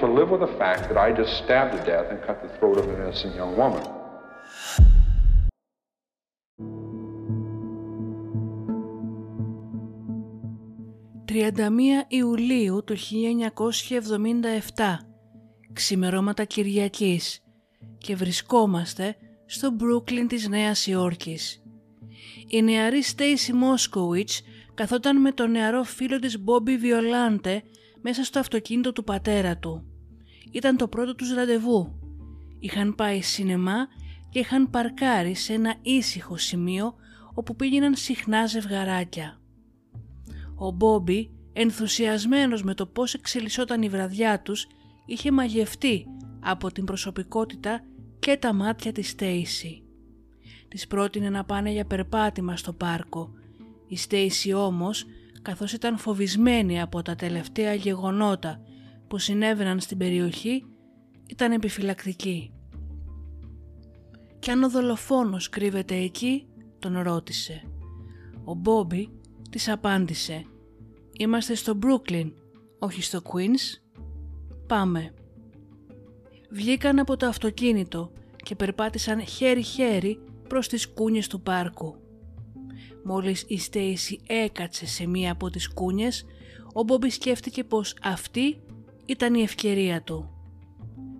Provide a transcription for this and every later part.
To live with the fact that I just stabbed to death and cut the throat of an innocent young woman. «31 Ιουλίου του 1977, ξημερώματα Κυριακής και βρισκόμαστε στο Μπρούκλιν της Νέας Υόρκης. Η νεαρή Στέισι Μόσκοβιτς καθόταν με τον νεαρό φίλο της Μπόμπι Βιολάντε μέσα στο αυτοκίνητο του πατέρα του. Ήταν το πρώτο τους ραντεβού. Είχαν πάει σινεμά και είχαν παρκάρει σε ένα ήσυχο σημείο όπου πήγαιναν συχνά ζευγαράκια. Ο Μπόμπι, ενθουσιασμένος με το πώς εξελισσόταν η βραδιά τους, είχε μαγευτεί από την προσωπικότητα και τα μάτια της Στέισι. Της πρότεινε να πάνε για περπάτημα στο πάρκο. Η Στέισι όμως, καθώς ήταν φοβισμένη από τα τελευταία γεγονότα που συνέβαιναν στην περιοχή, ήταν επιφυλακτική. «Κι αν ο δολοφόνος κρύβεται εκεί», τον ρώτησε. Ο Μπόμπι της απάντησε «Είμαστε στο Μπρούκλιν, όχι στο Queens. Πάμε». Βγήκαν από το αυτοκίνητο και περπάτησαν χέρι-χέρι προς τις κούνιες του πάρκου. Μόλις η Στέισι έκατσε σε μία από τις κούνιες, ο Μπόμπι σκέφτηκε πως αυτή ήταν η ευκαιρία του.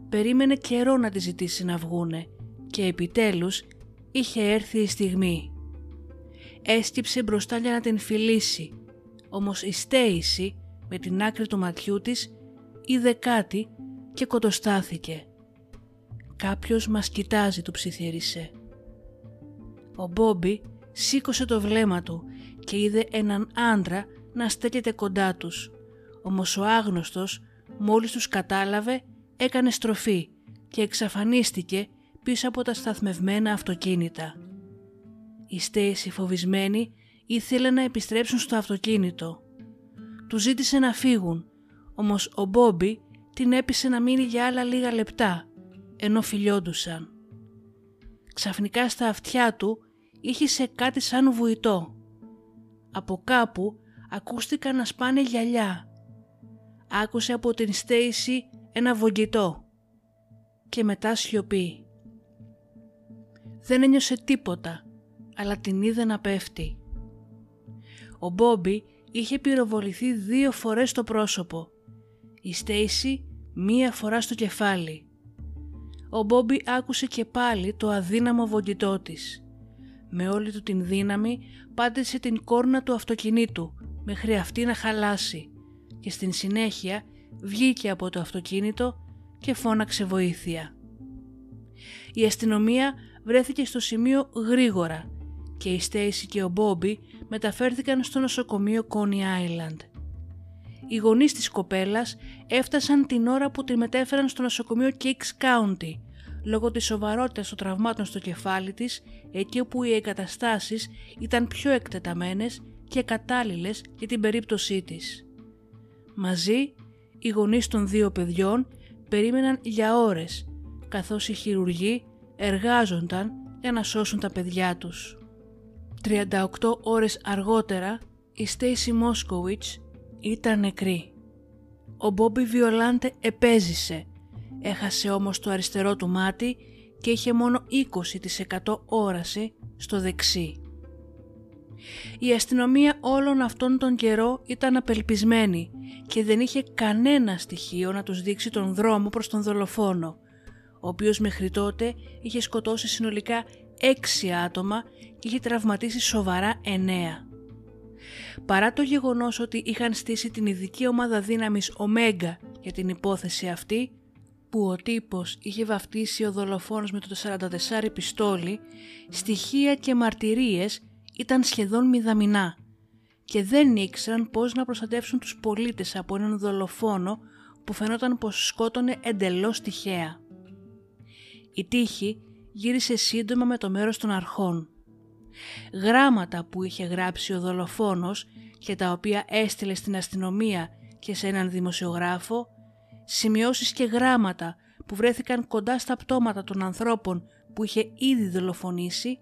Περίμενε καιρό να τη ζητήσει να βγούνε και επιτέλους είχε έρθει η στιγμή. Έσκυψε μπροστά για να την φιλήσει, όμως η Στέισι με την άκρη του ματιού της είδε κάτι και κοντοστάθηκε. «Κάποιος μας κοιτάζει», του ψιθύρισε. Ο Μπόμπι σήκωσε το βλέμμα του και είδε έναν άντρα να στέκεται κοντά τους. Όμως ο άγνωστος μόλις τους κατάλαβε έκανε στροφή και εξαφανίστηκε πίσω από τα σταθμευμένα αυτοκίνητα. Η Στέισι φοβισμένη ήθελε να επιστρέψουν στο αυτοκίνητο. Τους ζήτησε να φύγουν, όμως ο Μπόμπι την έπεισε να μείνει για άλλα λίγα λεπτά, ενώ φιλιόντουσαν. Ξαφνικά στα αυτιά του ήχησε κάτι σαν βουητό. Από κάπου ακούστηκαν να σπάνε γυαλιά. Άκουσε από την Στέισι ένα βογγητό και μετά σιωπή. Δεν ένιωσε τίποτα, αλλά την είδε να πέφτει. Ο Μπόμπι είχε πυροβοληθεί δύο φορές στο πρόσωπο, η Στέισι μία φορά στο κεφάλι. Ο Μπόμπι άκουσε και πάλι το αδύναμο βογγητό της. Με όλη του την δύναμη πάντησε την κόρνα του αυτοκινήτου μέχρι αυτή να χαλάσει και στην συνέχεια βγήκε από το αυτοκίνητο και φώναξε βοήθεια. Η αστυνομία βρέθηκε στο σημείο γρήγορα και η Στέισι και ο Μπόμπι μεταφέρθηκαν στο νοσοκομείο Coney Island. Οι γονείς της κοπέλας έφτασαν την ώρα που τη μετέφεραν στο νοσοκομείο Kicks County λόγω της σοβαρότητας των τραυμάτων στο κεφάλι της εκεί όπου οι εγκαταστάσεις ήταν πιο εκτεταμένες και κατάλληλες για την περίπτωσή της. Μαζί, οι γονείς των δύο παιδιών περίμεναν για ώρες, καθώς οι χειρουργοί εργάζονταν για να σώσουν τα παιδιά τους. 38 ώρες αργότερα, η Στέισι Μόσκοβιτς ήταν νεκρή. Ο Μπόμπι Βιολάντε επέζησε, έχασε όμως το αριστερό του μάτι και είχε μόνο 20% όραση στο δεξί. Η αστυνομία όλων αυτών τον καιρό ήταν απελπισμένη και δεν είχε κανένα στοιχείο να τους δείξει τον δρόμο προς τον δολοφόνο, ο οποίος μέχρι τότε είχε σκοτώσει συνολικά έξι άτομα και είχε τραυματίσει σοβαρά εννέα. Παρά το γεγονός ότι είχαν στήσει την ειδική ομάδα δύναμης Ωμέγκα για την υπόθεση αυτή, που ο τύπος είχε βαφτίσει ο δολοφόνος με το 44 πιστόλι, στοιχεία και μαρτυρίες ήταν σχεδόν μηδαμινά και δεν ήξεραν πώς να προστατεύσουν τους πολίτες από έναν δολοφόνο που φαινόταν πως σκότωνε εντελώς τυχαία. Η τύχη γύρισε σύντομα με το μέρος των αρχών. Γράμματα που είχε γράψει ο δολοφόνος και τα οποία έστειλε στην αστυνομία και σε έναν δημοσιογράφο, σημειώσεις και γράμματα που βρέθηκαν κοντά στα πτώματα των ανθρώπων που είχε ήδη δολοφονήσει,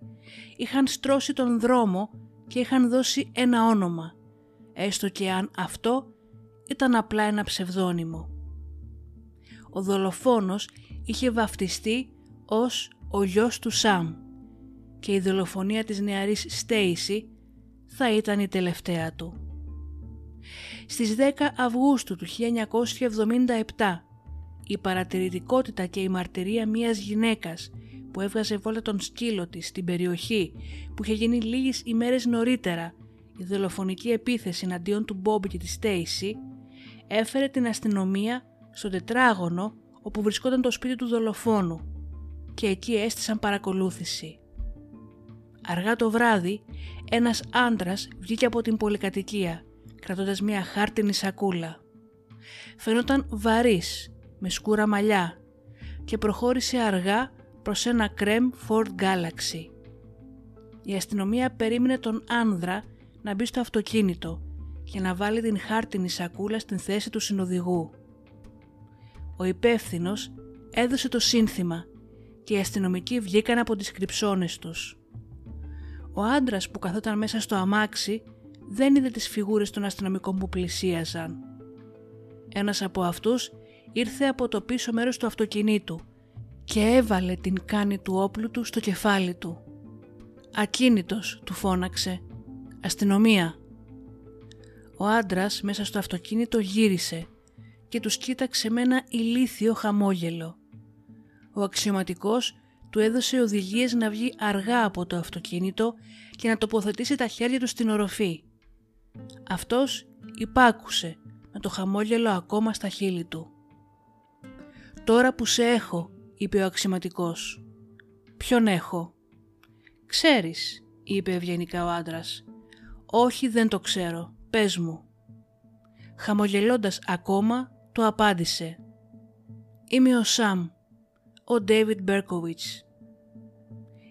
είχαν στρώσει τον δρόμο και είχαν δώσει ένα όνομα, έστω και αν αυτό ήταν απλά ένα ψευδόνυμο. Ο δολοφόνος είχε βαφτιστεί ως ο γιος του Σαμ και η δολοφονία της νεαρής Στέισι θα ήταν η τελευταία του. Στις 10 Αυγούστου του 1977 η παρατηρητικότητα και η μαρτυρία μιας γυναίκας που έβγαζε βόλτα τον σκύλο της στην περιοχή που είχε γίνει λίγες ημέρες νωρίτερα η δολοφονική επίθεση εναντίον του Μπόμπι και της Στέισι έφερε την αστυνομία στο τετράγωνο όπου βρισκόταν το σπίτι του δολοφόνου και εκεί έστησαν παρακολούθηση. Αργά το βράδυ ένας άντρας βγήκε από την πολυκατοικία κρατώντας μια χάρτινη σακούλα. Φαινόταν βαρύς με σκούρα μαλλιά και προχώρησε αργά προς ένα κρέμ Ford Galaxy. Η αστυνομία περίμενε τον άνδρα να μπει στο αυτοκίνητο και να βάλει την χάρτινη σακούλα στην θέση του συνοδηγού. Ο υπεύθυνος έδωσε το σύνθημα και οι αστυνομικοί βγήκαν από τις κρυψώνες τους. Ο άντρας που καθόταν μέσα στο αμάξι δεν είδε τις φιγούρες των αστυνομικών που πλησίαζαν. Ένας από αυτούς ήρθε από το πίσω μέρος του αυτοκινήτου και έβαλε την κάνη του όπλου του στο κεφάλι του. «Ακίνητος», του φώναξε. «Αστυνομία». Ο άντρας μέσα στο αυτοκίνητο γύρισε και τους κοίταξε με ένα ηλίθιο χαμόγελο. Ο αξιωματικός του έδωσε οδηγίες να βγει αργά από το αυτοκίνητο και να τοποθετήσει τα χέρια του στην οροφή. Αυτός υπάκουσε με το χαμόγελο ακόμα στα χείλη του. «Τώρα που σε έχω», είπε ο αξιωματικός. «Ποιον έχω» «Ξέρεις», είπε ευγενικά ο άντρας. «Όχι, δεν το ξέρω. Πες μου». Χαμογελώντας ακόμα, το απάντησε. «Είμαι ο Σαμ, ο Ντέιβιτ Μπέρκοβιτς».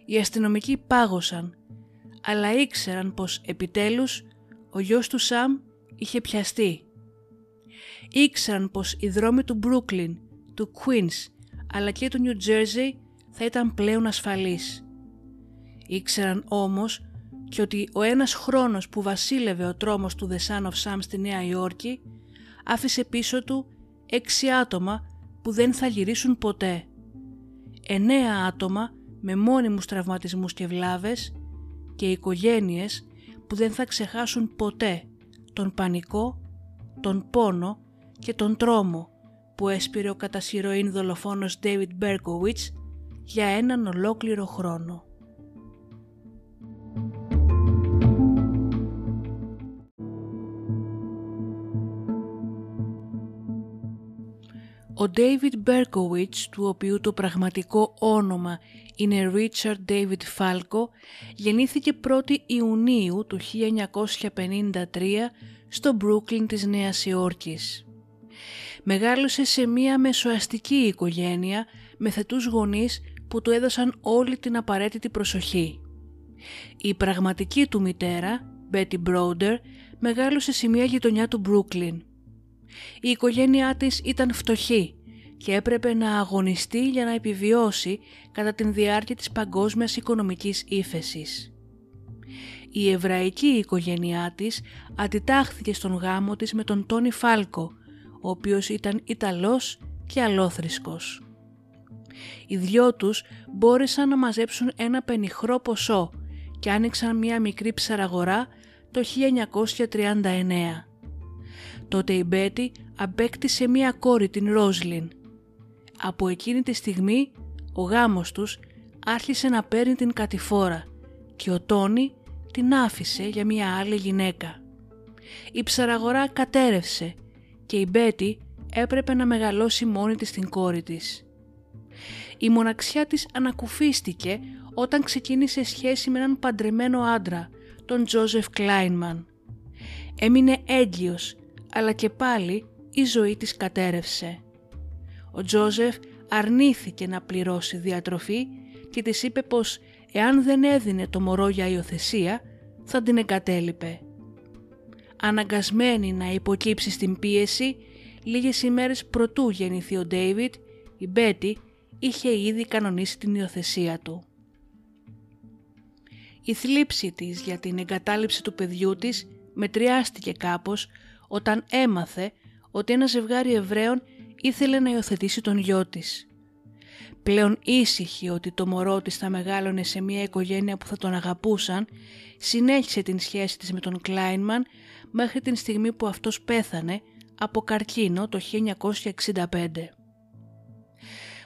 Οι αστυνομικοί πάγωσαν, αλλά ήξεραν πως επιτέλους ο γιος του Σαμ είχε πιαστεί. Ήξεραν πως οι δρόμοι του Μπρούκλιν, του Queens αλλά και του Νιου Τζέρζι θα ήταν πλέον ασφαλής. Ήξεραν όμως και ότι ο ένας χρόνος που βασίλευε ο τρόμος του The Son of Sam στη Νέα Υόρκη άφησε πίσω του έξι άτομα που δεν θα γυρίσουν ποτέ. Εννέα άτομα με μόνιμους τραυματισμούς και βλάβες και οικογένειες που δεν θα ξεχάσουν ποτέ τον πανικό, τον πόνο και τον τρόμο που έσπηρε ο κατά σειροήν δολοφόνος David Berkowitz για έναν ολόκληρο χρόνο. Ο David Berkowitz, του οποίου το πραγματικό όνομα είναι Richard David Falco, γεννήθηκε 1η Ιουνίου του 1953 στο Brooklyn της Νέας Υόρκης. Μεγάλωσε σε μία μεσοαστική οικογένεια με θετούς γονείς που του έδωσαν όλη την απαραίτητη προσοχή. Η πραγματική του μητέρα, Betty Broder μεγάλωσε σε μια γειτονιά του Brooklyn. Η οικογένειά της ήταν φτωχή και έπρεπε να αγωνιστεί για να επιβιώσει κατά την διάρκεια της παγκόσμιας οικονομικής ύφεσης. Η εβραϊκή οικογένειά της αντιτάχθηκε στον γάμο της με τον Τόνι Φάλκο, ο οποίος ήταν Ιταλός και αλόθρησκος. Οι δυο τους μπόρεσαν να μαζέψουν ένα πενιχρό ποσό και άνοιξαν μια μικρή ψαραγορά το 1939. Τότε η Μπέτη απέκτησε μια κόρη την Ρόσλιν. Από εκείνη τη στιγμή ο γάμος τους άρχισε να παίρνει την κατηφόρα και ο Τόνι την άφησε για μια άλλη γυναίκα. Η ψαραγορά κατέρευσε και η Μπέτη έπρεπε να μεγαλώσει μόνη της την κόρη της. Η μοναξιά της ανακουφίστηκε όταν ξεκίνησε σχέση με έναν παντρεμένο άντρα, τον Τζόζεφ Κλάινμαν. Έμεινε έγκυος, αλλά και πάλι η ζωή της κατέρευσε. Ο Τζόζεφ αρνήθηκε να πληρώσει διατροφή και της είπε πως εάν δεν έδινε το μωρό για υιοθεσία θα την εγκατέλειπε. Αναγκασμένη να υποκύψει στην πίεση, λίγες ημέρες προτού γεννηθεί ο Ντέιβιτ, η Μπέτη είχε ήδη κανονίσει την υιοθεσία του. Η θλίψη της για την εγκατάλειψη του παιδιού της μετριάστηκε κάπως όταν έμαθε ότι ένα ζευγάρι Εβραίων ήθελε να υιοθετήσει τον γιο της. Πλέον ήσυχη ότι το μωρό της θα μεγάλωνε σε μια οικογένεια που θα τον αγαπούσαν, συνέχισε την σχέση της με τον Κλάινμαν μέχρι την στιγμή που αυτός πέθανε από καρκίνο το 1965.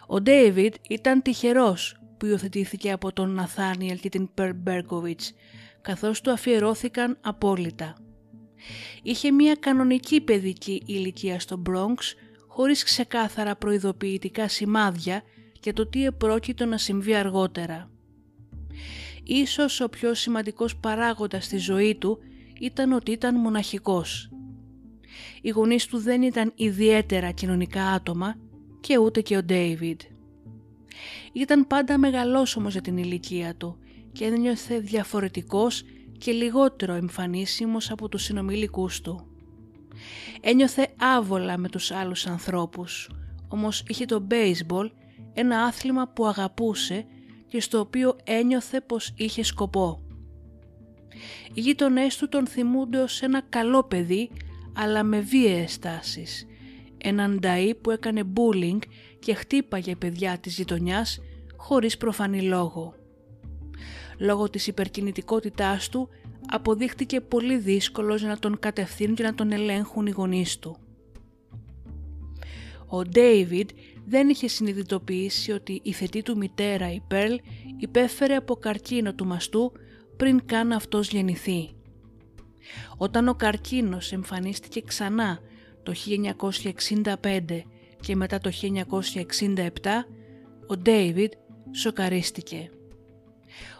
Ο Ντέιβιτ ήταν τυχερός που υιοθετήθηκε από τον Ναθάνιελ και την Περ Μπέρκοβιτς, καθώς του αφιερώθηκαν απόλυτα. Είχε μια κανονική παιδική ηλικία στο Bronx, χωρίς ξεκάθαρα προειδοποιητικά σημάδια για το τι επρόκειτο να συμβεί αργότερα. Ίσως ο πιο σημαντικός παράγοντας στη ζωή του ήταν ότι ήταν μοναχικός. Οι γονείς του δεν ήταν ιδιαίτερα κοινωνικά άτομα και ούτε και ο Ντέιβιντ. Ήταν πάντα μεγαλός όμως για την ηλικία του και ένιωθε διαφορετικός και λιγότερο εμφανίσιμος από τους συνομιλικούς του. Ένιωθε άβολα με τους άλλους ανθρώπους, όμως είχε το baseball, ένα άθλημα που αγαπούσε και στο οποίο ένιωθε πως είχε σκοπό. Οι γείτονέ του τον θυμούνται ως ένα καλό παιδί, αλλά με βίαιες τάσεις. Έναν νταΐ που έκανε bullying και χτύπαγε παιδιά της γειτονιάς χωρίς προφανή λόγο. Λόγω της υπερκινητικότητάς του αποδείχτηκε πολύ δύσκολος να τον κατευθύνουν και να τον ελέγχουν οι γονείς του. Ο Ντέιβιντ δεν είχε συνειδητοποιήσει ότι η θετή του μητέρα η Πέρλ υπέφερε από καρκίνο του μαστού πριν καν αυτός γεννηθεί. Όταν ο καρκίνος εμφανίστηκε ξανά το 1965 και μετά το 1967, ο Ντέιβιντ σοκαρίστηκε.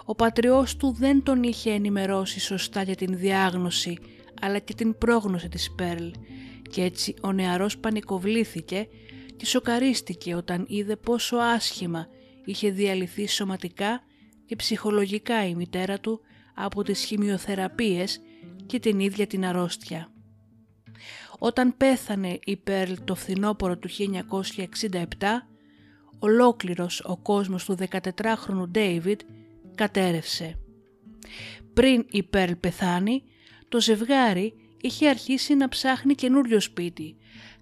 Ο πατριός του δεν τον είχε ενημερώσει σωστά για την διάγνωση αλλά και την πρόγνωση της Πέρλ και έτσι ο νεαρός πανικοβλήθηκε και σοκαρίστηκε όταν είδε πόσο άσχημα είχε διαλυθεί σωματικά και ψυχολογικά η μητέρα του από τις χημειοθεραπείες και την ίδια την αρρώστια. Όταν πέθανε η Πέρλ το φθινόπωρο του 1967, ολόκληρος ο κόσμος του 14χρονου Ντέιβιτ κατέρευσε. Πριν η Πέρλ πεθάνει, το ζευγάρι είχε αρχίσει να ψάχνει καινούριο σπίτι,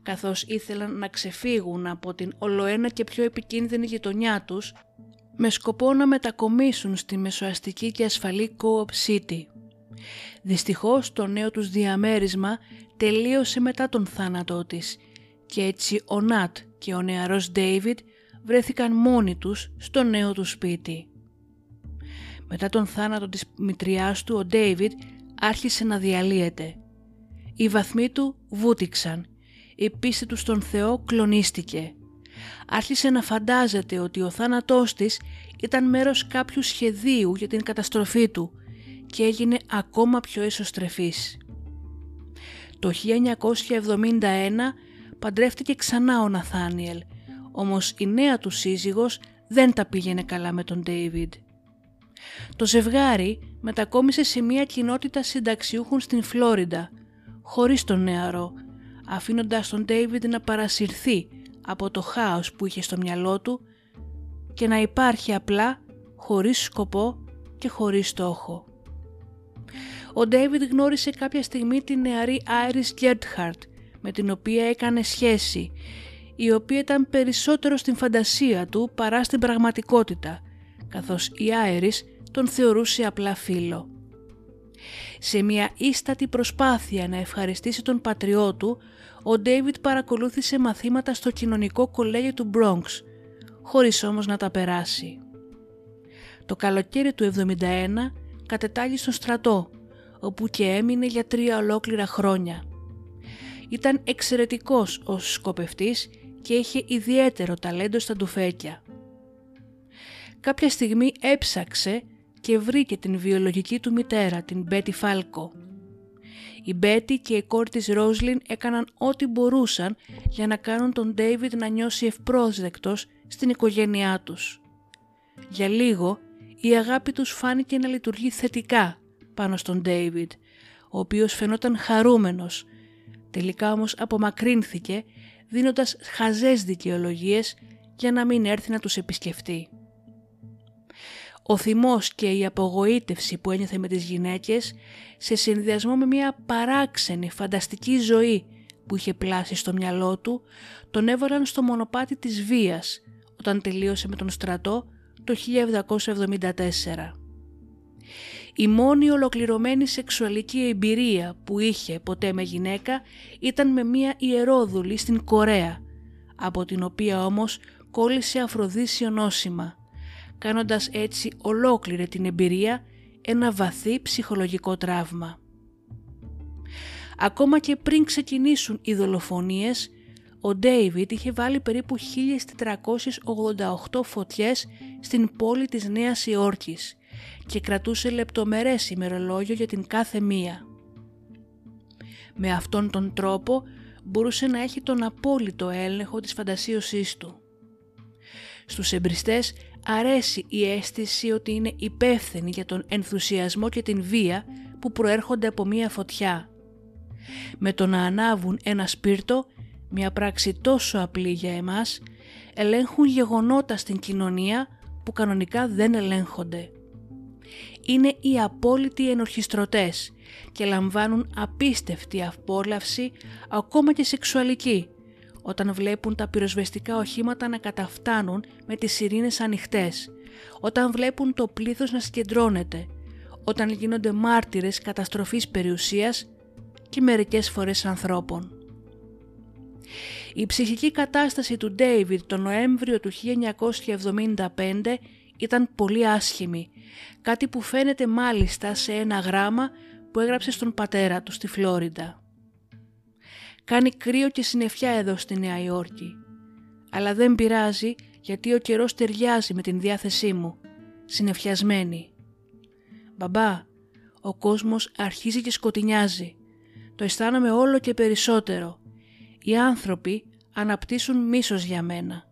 καθώς ήθελαν να ξεφύγουν από την ολοένα και πιο επικίνδυνη γειτονιά τους, με σκοπό να μετακομίσουν στη μεσοαστική και ασφαλή Co-op City. Δυστυχώς το νέο τους διαμέρισμα τελείωσε μετά τον θάνατό της και έτσι ο Νατ και ο νεαρός Ντέιβιτ βρέθηκαν μόνοι τους στο νέο του σπίτι. Μετά τον θάνατο της μητριάς του, ο Ντέιβιτ άρχισε να διαλύεται. Οι βαθμοί του βούτυξαν. Η πίστη του στον Θεό κλονίστηκε. Άρχισε να φαντάζεται ότι ο θάνατός της ήταν μέρος κάποιου σχεδίου για την καταστροφή του και έγινε ακόμα πιο εσωστρεφής. Το 1971 παντρεύτηκε ξανά ο Ναθάνιελ, όμως η νέα του σύζυγος δεν τα πήγαινε καλά με τον Ντέιβιντ. Το ζευγάρι μετακόμισε σε μια κοινότητα συνταξιούχων στην Φλόριντα, χωρίς τον νεαρό, αφήνοντας τον Ντέιβιντ να παρασυρθεί από το χάος που είχε στο μυαλό του και να υπάρχει απλά χωρίς σκοπό και χωρίς στόχο. Ο Ντέιβιντ γνώρισε κάποια στιγμή την νεαρή Άιρις Γκέρχαρντ με την οποία έκανε σχέση, η οποία ήταν περισσότερο στην φαντασία του παρά στην πραγματικότητα, καθώς η Άιρις τον θεωρούσε απλά φίλο. Σε μια ίστατη προσπάθεια να ευχαριστήσει τον πατριό του, ο Ντέιβιτ παρακολούθησε μαθήματα στο κοινωνικό κολέγιο του Bronx, χωρίς όμως να τα περάσει. Το καλοκαίρι του 71 κατετάγει στον στρατό, όπου και έμεινε για τρία ολόκληρα χρόνια. Ήταν εξαιρετικός ως σκοπευτής και είχε ιδιαίτερο ταλέντο στα ντουφέκια. Κάποια στιγμή έψαξε και βρήκε την βιολογική του μητέρα, την Μπέτι Φάλκο. Η Μπέτι και η κόρη της Ρόσλιν έκαναν ό,τι μπορούσαν για να κάνουν τον Ντέιβιντ να νιώσει ευπρόσδεκτος στην οικογένειά τους. Για λίγο η αγάπη τους φάνηκε να λειτουργεί θετικά πάνω στον Ντέιβιντ, ο οποίος φαινόταν χαρούμενος. Τελικά όμως απομακρύνθηκε δίνοντας χαζές δικαιολογίες για να μην έρθει να τους επισκεφτεί. Ο θυμός και η απογοήτευση που ένιωθε με τις γυναίκες σε συνδυασμό με μια παράξενη φανταστική ζωή που είχε πλάσει στο μυαλό του τον έβαλαν στο μονοπάτι της βίας όταν τελείωσε με τον στρατό το 1974. Η μόνη ολοκληρωμένη σεξουαλική εμπειρία που είχε ποτέ με γυναίκα ήταν με μία ιερόδουλη στην Κορέα, από την οποία όμως κόλλησε αφροδίσιο νόσημα κάνοντας έτσι ολόκληρη την εμπειρία ένα βαθύ ψυχολογικό τραύμα. Ακόμα και πριν ξεκινήσουν οι δολοφονίες, ο Ντέιβιτ είχε βάλει περίπου 1488 φωτιές στην πόλη της Νέας Υόρκης και κρατούσε λεπτομερές ημερολόγιο για την κάθε μία. Με αυτόν τον τρόπο μπορούσε να έχει τον απόλυτο έλεγχο της φαντασίωσής του. Στους εμπριστές αρέσει η αίσθηση ότι είναι υπεύθυνοι για τον ενθουσιασμό και την βία που προέρχονται από μία φωτιά. Με το να ανάβουν ένα σπίρτο, μια πράξη τόσο απλή για εμάς, ελέγχουν γεγονότα στην κοινωνία που κανονικά δεν ελέγχονται. Είναι οι απόλυτοι ενορχιστρωτές και λαμβάνουν απίστευτη απόλαυση ακόμα και σεξουαλική όταν βλέπουν τα πυροσβεστικά οχήματα να καταφτάνουν με τις σιρήνες ανοιχτές, όταν βλέπουν το πλήθος να συγκεντρώνεται, όταν γίνονται μάρτυρες καταστροφής περιουσίας και μερικές φορές ανθρώπων. Η ψυχική κατάσταση του Ντέιβιντ τον Νοέμβριο του 1975 ήταν πολύ άσχημη, κάτι που φαίνεται μάλιστα σε ένα γράμμα που έγραψε στον πατέρα του στη Φλόριντα. Κάνει κρύο και συννεφιά εδώ στη Νέα Υόρκη. Αλλά δεν πειράζει γιατί ο καιρός ταιριάζει με την διάθεσή μου. Συνεφιασμένη. Μπαμπά, ο κόσμος αρχίζει και σκοτεινιάζει. Το αισθάνομαι όλο και περισσότερο. Οι άνθρωποι αναπτύσσουν μίσος για μένα.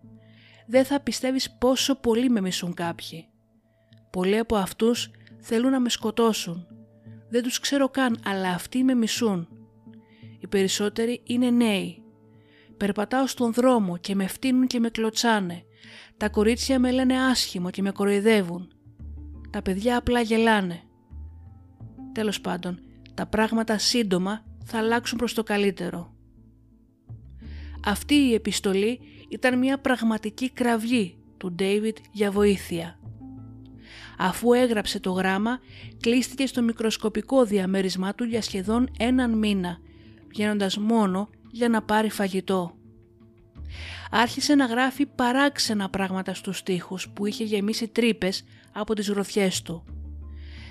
Δεν θα πιστεύεις πόσο πολύ με μισούν κάποιοι. Πολλοί από αυτούς θέλουν να με σκοτώσουν. Δεν τους ξέρω καν, αλλά αυτοί με μισούν. Οι περισσότεροι είναι νέοι. Περπατάω στον δρόμο και με φτύνουν και με κλωτσάνε. Τα κορίτσια με λένε άσχημο και με κοροϊδεύουν. Τα παιδιά απλά γελάνε. Τέλος πάντων, τα πράγματα σύντομα θα αλλάξουν προς το καλύτερο. Αυτή η επιστολή ήταν μια πραγματική κραυγή του Ντέιβιτ για βοήθεια. Αφού έγραψε το γράμμα, κλείστηκε στο μικροσκοπικό διαμέρισμά του για σχεδόν έναν μήνα βγαίνοντας μόνο για να πάρει φαγητό. Άρχισε να γράφει παράξενα πράγματα στους στίχους που είχε γεμίσει τρύπες από τις γροθιές του.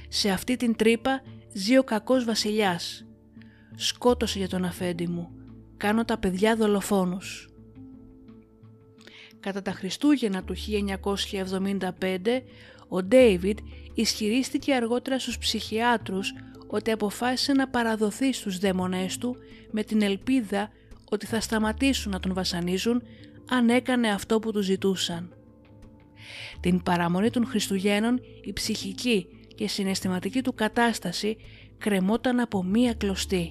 Σε αυτή την τρύπα ζει ο κακός βασιλιάς. Σκότωσε για τον αφέντη μου. Κάνω τα παιδιά δολοφόνους. Κατά τα Χριστούγεννα του 1975, ο Ντέιβιντ ισχυρίστηκε αργότερα στους ψυχιάτρους ότι αποφάσισε να παραδοθεί στους δαίμονές του με την ελπίδα ότι θα σταματήσουν να τον βασανίζουν αν έκανε αυτό που τους ζητούσαν. Την παραμονή των Χριστουγέννων η ψυχική και συναισθηματική του κατάσταση κρεμόταν από μία κλωστή.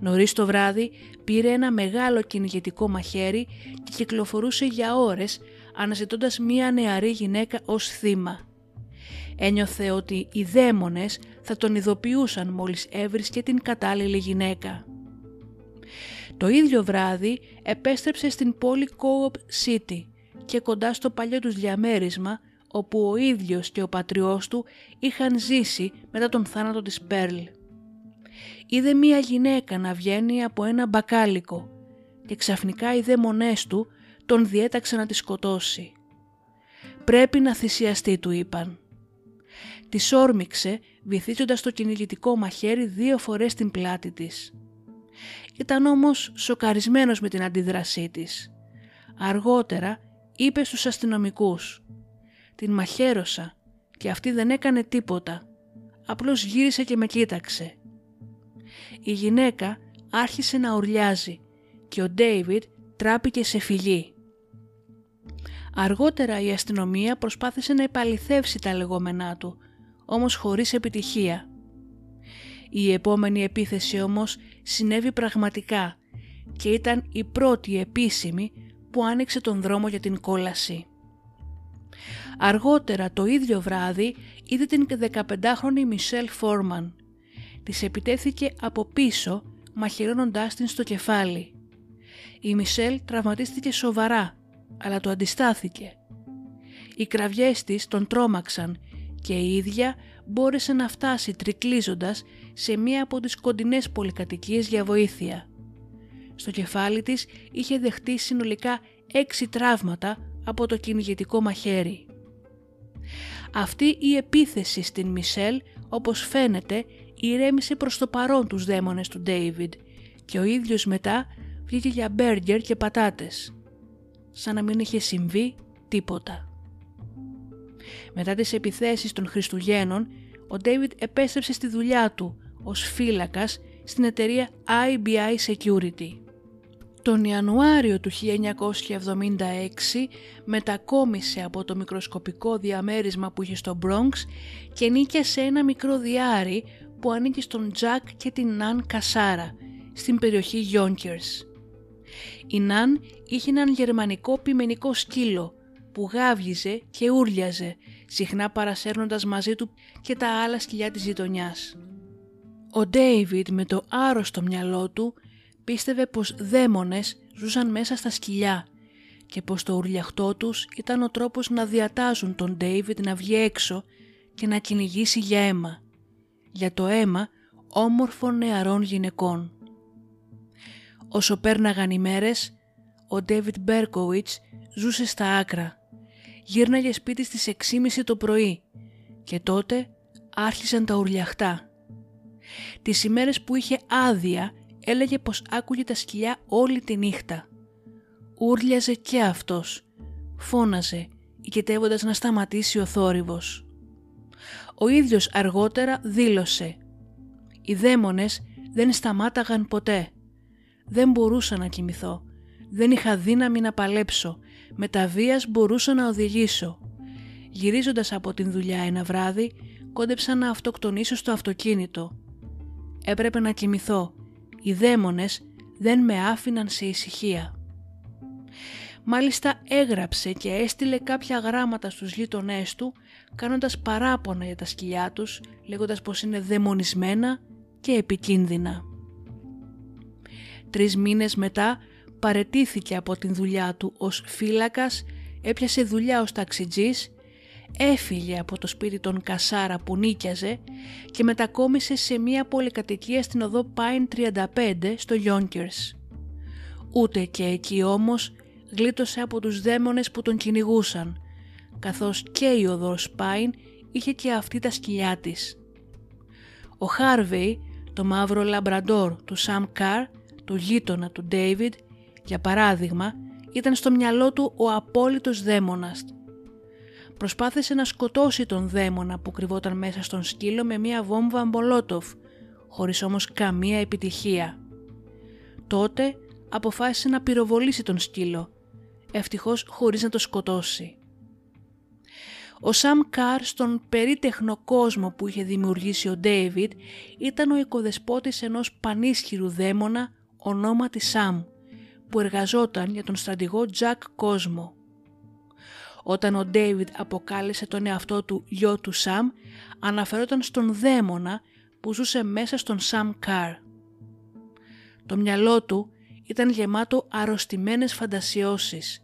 Νωρίς το βράδυ πήρε ένα μεγάλο κυνηγετικό μαχαίρι και κυκλοφορούσε για ώρες αναζητώντας μία νεαρή γυναίκα ως θύμα. Ένιωθε ότι οι δαίμονες θα τον ειδοποιούσαν μόλις έβρισκε την κατάλληλη γυναίκα. Το ίδιο βράδυ επέστρεψε στην πόλη Coop City και κοντά στο παλιό τους διαμέρισμα όπου ο ίδιος και ο πατριός του είχαν ζήσει μετά τον θάνατο της Πέρλ. Είδε μία γυναίκα να βγαίνει από ένα μπακάλικο και ξαφνικά οι δαίμονές του τον διέταξαν να τη σκοτώσει. «Πρέπει να θυσιαστεί» του είπαν. Τη όρμηξε βυθίζοντας το κυνηγητικό μαχαίρι δύο φορές στην πλάτη της. Ήταν όμως σοκαρισμένος με την αντίδρασή της. Αργότερα είπε στους αστυνομικούς «Την μαχαίρωσα και αυτή δεν έκανε τίποτα, απλώς γύρισε και με κοίταξε». Η γυναίκα άρχισε να ουρλιάζει και ο Ντέιβιτ τράπηκε σε φυγή. Αργότερα η αστυνομία προσπάθησε να επαληθεύσει τα λεγόμενά του, όμως χωρίς επιτυχία. Η επόμενη επίθεση όμως συνέβη πραγματικά και ήταν η πρώτη επίσημη που άνοιξε τον δρόμο για την κόλαση. Αργότερα το ίδιο βράδυ είδε την 15χρονη Μισελ Φόρμαν. Της επιτέθηκε από πίσω μαχαιρώνοντάς την στο κεφάλι. Η Μισελ τραυματίστηκε σοβαρά αλλά το αντιστάθηκε. Οι κραυγές της τον τρόμαξαν και η ίδια μπόρεσε να φτάσει τρικλίζοντας σε μία από τις κοντινές πολυκατοικίες για βοήθεια. Στο κεφάλι της είχε δεχτεί συνολικά έξι τραύματα από το κυνηγετικό μαχαίρι. Αυτή η επίθεση στην Μισελ, όπως φαίνεται, ηρέμησε προς το παρόν τους δαίμονες του Ντέιβιντ και ο ίδιος μετά βγήκε για μπέργκερ και πατάτες. Σαν να μην είχε συμβεί τίποτα. Μετά τις επιθέσεις των Χριστουγέννων, ο Ντέιβιντ επέστρεψε στη δουλειά του ως φύλακας στην εταιρεία IBI Security. Τον Ιανουάριο του 1976 μετακόμισε από το μικροσκοπικό διαμέρισμα που είχε στο Bronx και νίκησε σε ένα μικρό διάρρη που ανήκει στον Τζακ και την Ναν Κασάρα στην περιοχή Yonkers. Η Ναν είχε έναν γερμανικό πιμενικό σκύλο που γάβγιζε και ούρλιαζε, συχνά παρασέρνοντας μαζί του και τα άλλα σκυλιά της γειτονιάς. Ο Ντέιβιτ με το άρρωστο μυαλό του πίστευε πως δαίμονες ζούσαν μέσα στα σκυλιά και πως το ουρλιαχτό τους ήταν ο τρόπος να διατάζουν τον Ντέιβιτ να βγει έξω και να κυνηγήσει για αίμα. Για το αίμα όμορφων νεαρών γυναικών. Όσο πέρναγαν οι μέρες, ο Ντέιβιτ Μπέρκοβιτς ζούσε στα άκρα. Γύρναγε σπίτι στις 6.30 το πρωί και τότε άρχισαν τα ουρλιαχτά. Τις ημέρες που είχε άδεια έλεγε πως άκουγε τα σκυλιά όλη τη νύχτα. Ούρλιαζε και αυτός. Φώναζε, οικετεύοντας να σταματήσει ο θόρυβος. Ο ίδιος αργότερα δήλωσε «Οι δαίμονες δεν σταμάταγαν ποτέ. Δεν μπορούσα να κοιμηθώ. Δεν είχα δύναμη να παλέψω. Με τα βίας μπορούσα να οδηγήσω. Γυρίζοντας από την δουλειά ένα βράδυ, κόντεψα να αυτοκτονήσω στο αυτοκίνητο. Έπρεπε να κοιμηθώ οι δαίμονες δεν με άφηναν σε ησυχία. Μάλιστα έγραψε και έστειλε κάποια γράμματα στους γείτονές του κάνοντας παράπονα για τα σκυλιά τους λέγοντας πως είναι δαιμονισμένα και επικίνδυνα. Τρεις μήνες μετά παρετήθηκε από την δουλειά του ως φύλακας, έπιασε δουλειά ως ταξιτζής έφυγε από το σπίτι των Κασάρα που νίκιαζε και μετακόμισε σε μια πολυκατοικία στην οδό Pine 35 στο Yonkers. Ούτε και εκεί όμως γλίτωσε από τους δαίμονες που τον κυνηγούσαν, καθώς και η οδός Pine είχε και αυτή τα σκυλιά της. Ο Χάρβεϊ, το μαύρο λαμπραντόρ του Σαμ Καρ, του γείτονα του Ντέιβιντ, για παράδειγμα, ήταν στο μυαλό του ο απόλυτος δαίμονας προσπάθησε να σκοτώσει τον δαίμονα που κρυβόταν μέσα στον σκύλο με μια βόμβα μπολότοφ, χωρίς όμως καμία επιτυχία. Τότε αποφάσισε να πυροβολήσει τον σκύλο, ευτυχώς χωρίς να το σκοτώσει. Ο Σαμ Καρ στον περίτεχνο κόσμο που είχε δημιουργήσει ο Ντέιβιτ ήταν ο οικοδεσπότης ενός πανίσχυρου δαίμονα ονόματι Σαμ που εργαζόταν για τον στρατηγό Τζακ Κόσμο. Όταν ο Ντέιβιτ αποκάλεσε τον εαυτό του γιο του Σαμ αναφερόταν στον δαίμονα που ζούσε μέσα στον Σαμ Καρ. Το μυαλό του ήταν γεμάτο αρρωστημένες φαντασιώσεις,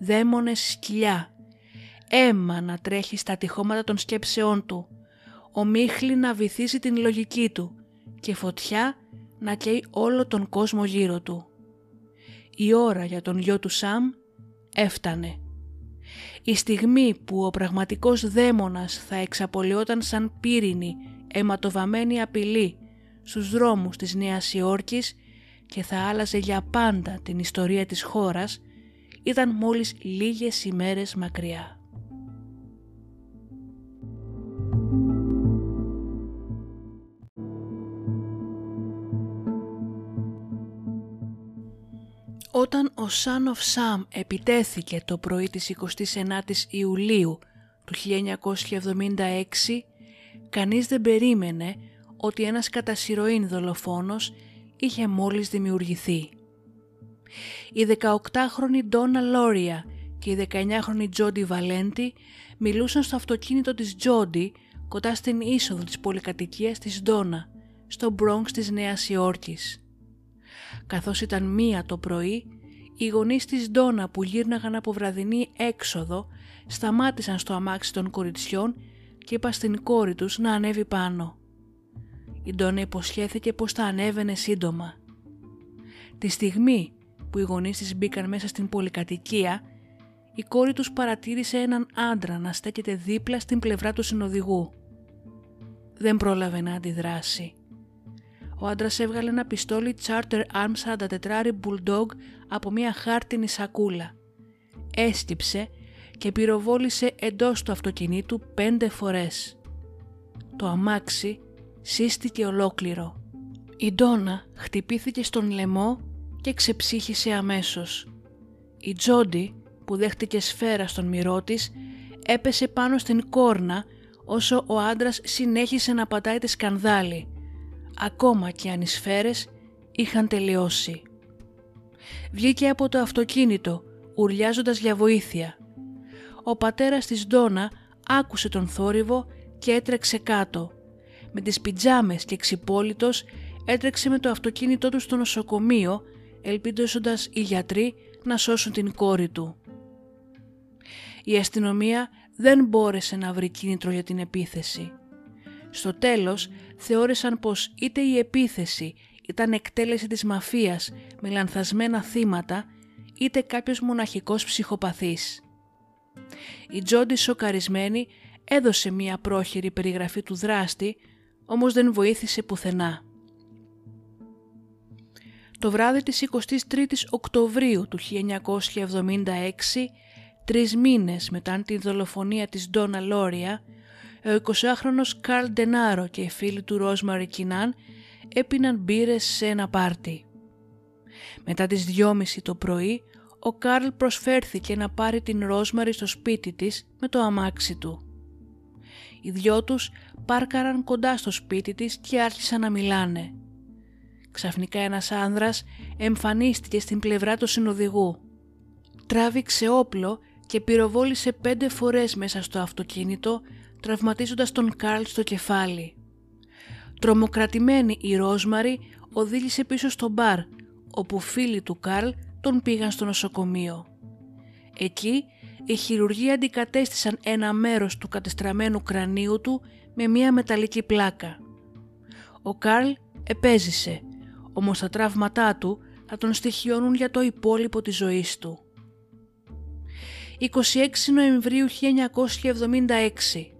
δαίμονες σκυλιά, αίμα να τρέχει στα τυχώματα των σκέψεών του, ομίχλη να βυθίζει την λογική του και φωτιά να καίει όλο τον κόσμο γύρω του. Η ώρα για τον γιο του Σαμ έφτανε. Η στιγμή που ο πραγματικός δαίμονας θα εξαπολυόταν σαν πύρινη, αιματοβαμένη απειλή στους δρόμους της Νέας Υόρκης και θα άλλαζε για πάντα την ιστορία της χώρας, ήταν μόλις λίγες ημέρες μακριά. Όταν ο Son of Sam επιτέθηκε το πρωί της 29ης Ιουλίου του 1976, κανείς δεν περίμενε ότι ένας κατασυρωήν δολοφόνος είχε μόλις δημιουργηθεί. Η 18χρονη Ντόνα Λόρια και η 19χρονη Τζόντι Βαλέντι μιλούσαν στο αυτοκίνητο της Τζόντι κοντά στην είσοδο της πολυκατοικίας της Ντόνα, στο Bronx της Νέας Υόρκης. Καθώς ήταν μία το πρωί, οι γονείς της Ντόνα που γύρναγαν από βραδινή έξοδο σταμάτησαν στο αμάξι των κοριτσιών και είπα στην κόρη τους να ανέβει πάνω. Η Ντόνα υποσχέθηκε πως θα ανέβαινε σύντομα. Τη στιγμή που οι γονείς της μπήκαν μέσα στην πολυκατοικία, η κόρη τους παρατήρησε έναν άντρα να στέκεται δίπλα στην πλευρά του συνοδηγού. Δεν πρόλαβε να αντιδράσει. Ο άντρας έβγαλε ένα πιστόλι Charter Arms 44 Bulldog από μια χάρτινη σακούλα. Έστυψε και πυροβόλησε εντός του αυτοκινήτου πέντε φορές. Το αμάξι σύστηκε ολόκληρο. Η Ντόνα χτυπήθηκε στον λαιμό και ξεψύχησε αμέσως. Η Τζόντι που δέχτηκε σφαίρα στον μυρό της έπεσε πάνω στην κόρνα όσο ο άντρας συνέχισε να πατάει τη σκανδάλη. Ακόμα και αν οι σφαίρες είχαν τελειώσει. Βγήκε από το αυτοκίνητο ουρλιάζοντας για βοήθεια. Ο πατέρας της Ντόνα άκουσε τον θόρυβο και έτρεξε κάτω με τις πιτζάμες και ξυπόλυτος έτρεξε με το αυτοκίνητό του στο νοσοκομείο ελπίζοντας οι γιατροί να σώσουν την κόρη του. Η αστυνομία δεν μπόρεσε να βρει κίνητρο για την επίθεση. Στο τέλος θεώρησαν πως είτε η επίθεση ήταν εκτέλεση της μαφίας με λανθασμένα θύματα είτε κάποιος μοναχικός ψυχοπαθής. Η Τζόντι σοκαρισμένη έδωσε μία πρόχειρη περιγραφή του δράστη όμως δεν βοήθησε πουθενά. Το βράδυ της 23ης Οκτωβρίου του 1976, τρεις μήνες μετά την δολοφονία της Ντόνα Λόρια, ο 20χρονος Καρλ Ντενάρο και οι φίλοι του Ρόσμαρη Κινάν έπιναν μπύρες σε ένα πάρτι. Μετά τις 2.30 το πρωί, ο Καρλ προσφέρθηκε να πάρει την Ρόσμαρη στο σπίτι της με το αμάξι του. Οι δυο τους πάρκαραν κοντά στο σπίτι της και άρχισαν να μιλάνε. Ξαφνικά ένας άνδρας εμφανίστηκε στην πλευρά του συνοδηγού. Τράβηξε όπλο και πυροβόλησε πέντε φορές μέσα στο αυτοκίνητο, τραυματίζοντας τον Καρλ στο κεφάλι. Τρομοκρατημένη η Ρόσμαρη οδήγησε πίσω στο μπαρ, όπου φίλοι του Καρλ τον πήγαν στο νοσοκομείο. Εκεί οι χειρουργοί αντικατέστησαν ένα μέρος του κατεστραμμένου κρανίου του με μια μεταλλική πλάκα. Ο Καρλ επέζησε, όμως τα τραύματά του θα τον στοιχειώνουν για το υπόλοιπο της ζωής του. 26 Νοεμβρίου 1976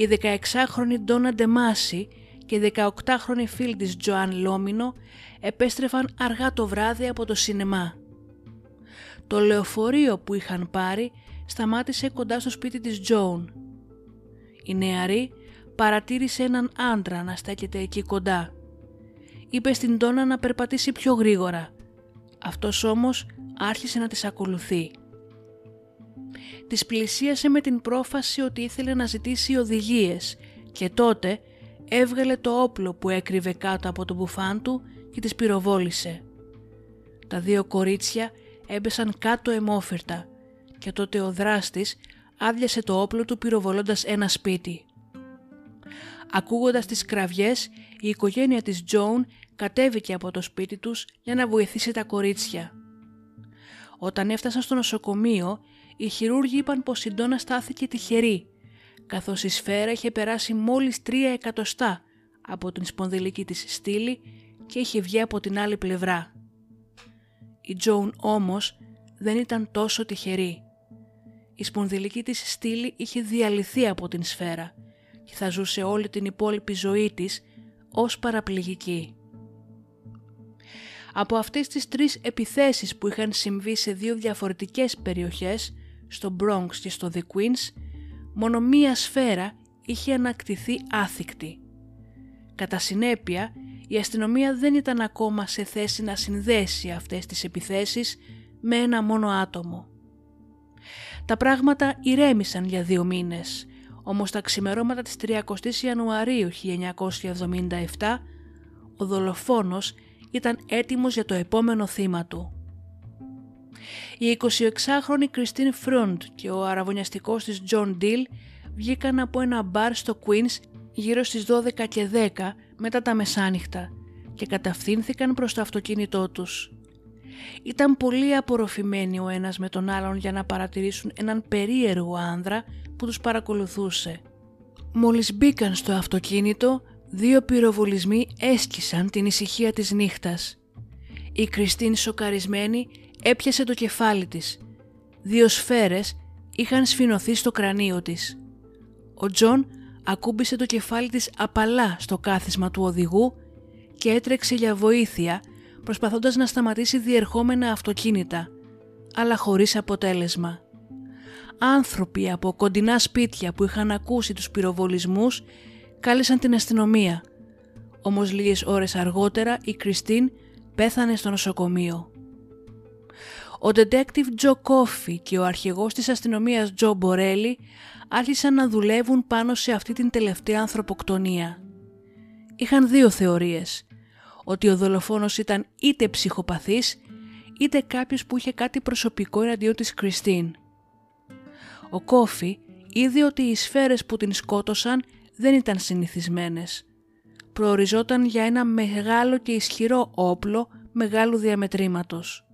η 16χρονη Ντόνα Ντεμάση και η 18χρονη φίλη της Τζοάν Λόμινο επέστρεφαν αργά το βράδυ από το σινεμά. Το λεωφορείο που είχαν πάρει σταμάτησε κοντά στο σπίτι της Τζόουν. Η νεαρή παρατήρησε έναν άντρα να στέκεται εκεί κοντά. Είπε στην Τόνα να περπατήσει πιο γρήγορα. Αυτός όμως άρχισε να τις ακολουθεί. Της πλησίασε με την πρόφαση ότι ήθελε να ζητήσει οδηγίες και τότε έβγαλε το όπλο που έκρυβε κάτω από το μπουφάν του και τις πυροβόλησε. Τα δύο κορίτσια έμπεσαν κάτω εμόφυρτα και τότε ο δράστης άδειασε το όπλο του πυροβολώντας ένα σπίτι. Ακούγοντας τις κραυγές, η οικογένεια της Τζόουν κατέβηκε από το σπίτι τους για να βοηθήσει τα κορίτσια. Όταν έφτασαν στο νοσοκομείο, οι χειρούργοι είπαν πως η Ντόνα στάθηκε τυχερή, καθώς η σφαίρα είχε περάσει μόλις τρία εκατοστά από την σπονδυλική της στήλη και είχε βγει από την άλλη πλευρά. Η Τζόουν όμως δεν ήταν τόσο τυχερή. Η σπονδυλική της στήλη είχε διαλυθεί από την σφαίρα και θα ζούσε όλη την υπόλοιπη ζωή της ως παραπληγική. Από αυτές τις τρεις επιθέσεις που είχαν συμβεί σε δύο διαφορετικές περιοχές, στο Bronx και στο The Queens, μόνο μία σφαίρα είχε ανακτηθεί άθικτη. Κατά συνέπεια, η αστυνομία δεν ήταν ακόμα σε θέση να συνδέσει αυτές τις επιθέσεις με ένα μόνο άτομο. Τα πράγματα ηρέμησαν για δύο μήνες, όμως τα ξημερώματα της 30ης Ιανουαρίου 1977 ο δολοφόνος ήταν έτοιμος για το επόμενο θύμα του. Η 26χρονη Κριστίν Φρούντ και ο αρραβωνιαστικός της Τζον Ντίλ βγήκαν από ένα μπαρ στο Queens γύρω στις 12 και 10 μετά τα μεσάνυχτα και κατευθύνθηκαν προς το αυτοκίνητό τους. Ήταν πολύ απορροφημένοι ο ένας με τον άλλον για να παρατηρήσουν έναν περίεργο άνδρα που τους παρακολουθούσε. Μόλις μπήκαν στο αυτοκίνητο, δύο πυροβολισμοί έσκισαν την ησυχία της νύχτας. Η Κριστίν σοκαρισμένη έπιασε το κεφάλι της. Δύο σφαίρες είχαν σφηνωθεί στο κρανίο της. Ο Τζον ακούμπησε το κεφάλι της απαλά στο κάθισμα του οδηγού και έτρεξε για βοήθεια προσπαθώντας να σταματήσει διερχόμενα αυτοκίνητα, αλλά χωρίς αποτέλεσμα. Άνθρωποι από κοντινά σπίτια που είχαν ακούσει τους πυροβολισμούς κάλεσαν την αστυνομία. Όμως λίγες ώρες αργότερα η Κριστίν πέθανε στο νοσοκομείο. Ο detective Joe Coffey και ο αρχηγός της αστυνομίας Joe Μπορέλη άρχισαν να δουλεύουν πάνω σε αυτή την τελευταία ανθρωποκτονία. Είχαν δύο θεωρίες. Ότι ο δολοφόνος ήταν είτε ψυχοπαθής είτε κάποιος που είχε κάτι προσωπικό εναντίον της Κριστίν. Ο Κόφι είδε ότι οι σφαίρες που την σκότωσαν δεν ήταν συνηθισμένες. Προοριζόταν για ένα μεγάλο και ισχυρό όπλο μεγάλου διαμετρήματος.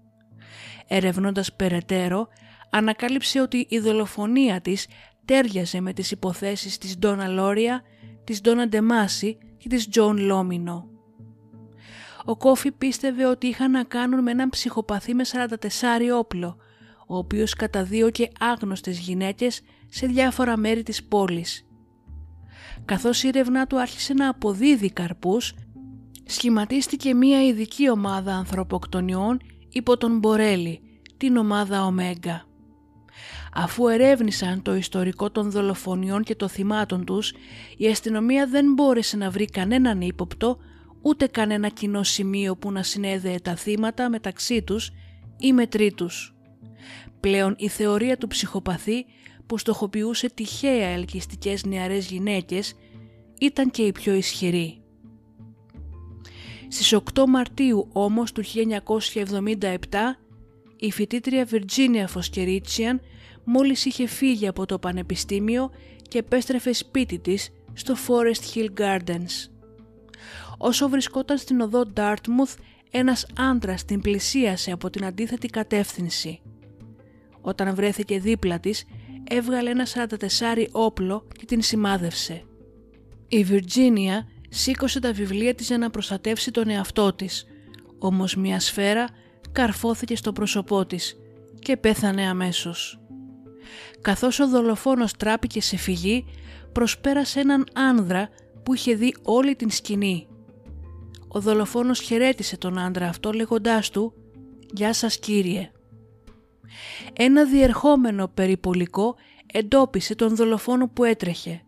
Ερευνώντας περαιτέρω, ανακάλυψε ότι η δολοφονία της ταίριαζε με τις υποθέσεις της Ντόνα Λόρια, της Ντόνα Ντεμάση και της Τζον Λόμινο. Ο Κόφι πίστευε ότι είχαν να κάνουν με έναν ψυχοπαθή με 44 όπλο, ο οποίος καταδίωκε άγνωστες γυναίκες σε διάφορα μέρη της πόλης. Καθώς η έρευνά του άρχισε να αποδίδει καρπούς, σχηματίστηκε μία ειδική ομάδα ανθρωποκτονιών υπό τον Μπορέλη, την ομάδα Ωμέγκα. Αφού ερεύνησαν το ιστορικό των δολοφονιών και των θυμάτων τους, η αστυνομία δεν μπόρεσε να βρει κανέναν ύποπτο, ούτε κανένα κοινό σημείο που να συνέδεε τα θύματα μεταξύ τους ή με τρίτους. Πλέον η θεωρία του ψυχοπαθή που στοχοποιούσε τυχαία ελκυστικές νεαρές γυναίκες ήταν και η πιο ισχυρή. Στις 8 Μαρτίου όμως του 1977 η φοιτήτρια Virginia Φοσκερίτσιαν μόλις είχε φύγει από το πανεπιστήμιο και επέστρεφε σπίτι της στο Forest Hill Gardens. Όσο βρισκόταν στην οδό Dartmouth, ένας άντρας την πλησίασε από την αντίθετη κατεύθυνση. Όταν βρέθηκε δίπλα της, έβγαλε ένα 44 όπλο και την σημάδευσε. Η Βιρτζίνια σήκωσε τα βιβλία της για να προστατεύσει τον εαυτό της, όμως μια σφαίρα καρφώθηκε στο πρόσωπό της και πέθανε αμέσως. Καθώς ο δολοφόνος τράπηκε σε φυγή, προσπέρασε έναν άνδρα που είχε δει όλη την σκηνή. Ο δολοφόνος χαιρέτησε τον άντρα αυτό λέγοντάς του «Γεια σας κύριε». Ένα διερχόμενο περιπολικό εντόπισε τον δολοφόνο που έτρεχε.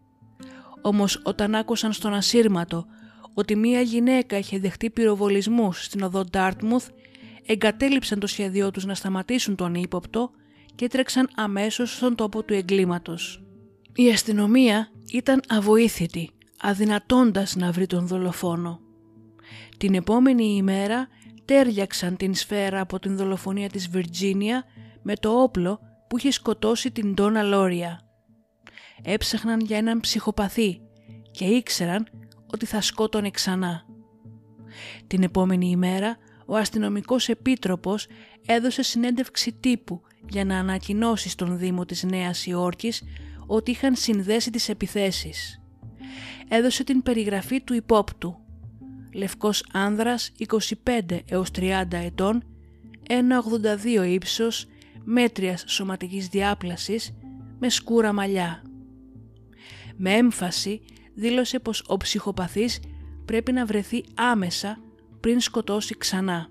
Όμως όταν άκουσαν στον ασύρματο ότι μία γυναίκα είχε δεχτεί πυροβολισμούς στην οδό Ντάρτμουθ, εγκατέλειψαν το σχέδιό τους να σταματήσουν τον ύποπτο και τρέξαν αμέσως στον τόπο του εγκλήματος. Η αστυνομία ήταν αβοήθητη, αδυνατώντας να βρει τον δολοφόνο. Την επόμενη ημέρα τέριαξαν την σφαίρα από την δολοφονία της Βιρτζίνια με το όπλο που είχε σκοτώσει την Ντόνα Λόρια. Έψαχναν για έναν ψυχοπαθή και ήξεραν ότι θα σκότωνε ξανά. Την επόμενη ημέρα ο αστυνομικός επίτροπος έδωσε συνέντευξη τύπου για να ανακοινώσει στον Δήμο της Νέας Υόρκης ότι είχαν συνδέσει τις επιθέσεις. Έδωσε την περιγραφή του υπόπτου. Λευκός άνδρας 25 έως 30 ετών, 1,82 ύψος, μέτριας σωματικής διάπλασης, με σκούρα μαλλιά. Με έμφαση δήλωσε πως ο ψυχοπαθής πρέπει να βρεθεί άμεσα πριν σκοτώσει ξανά.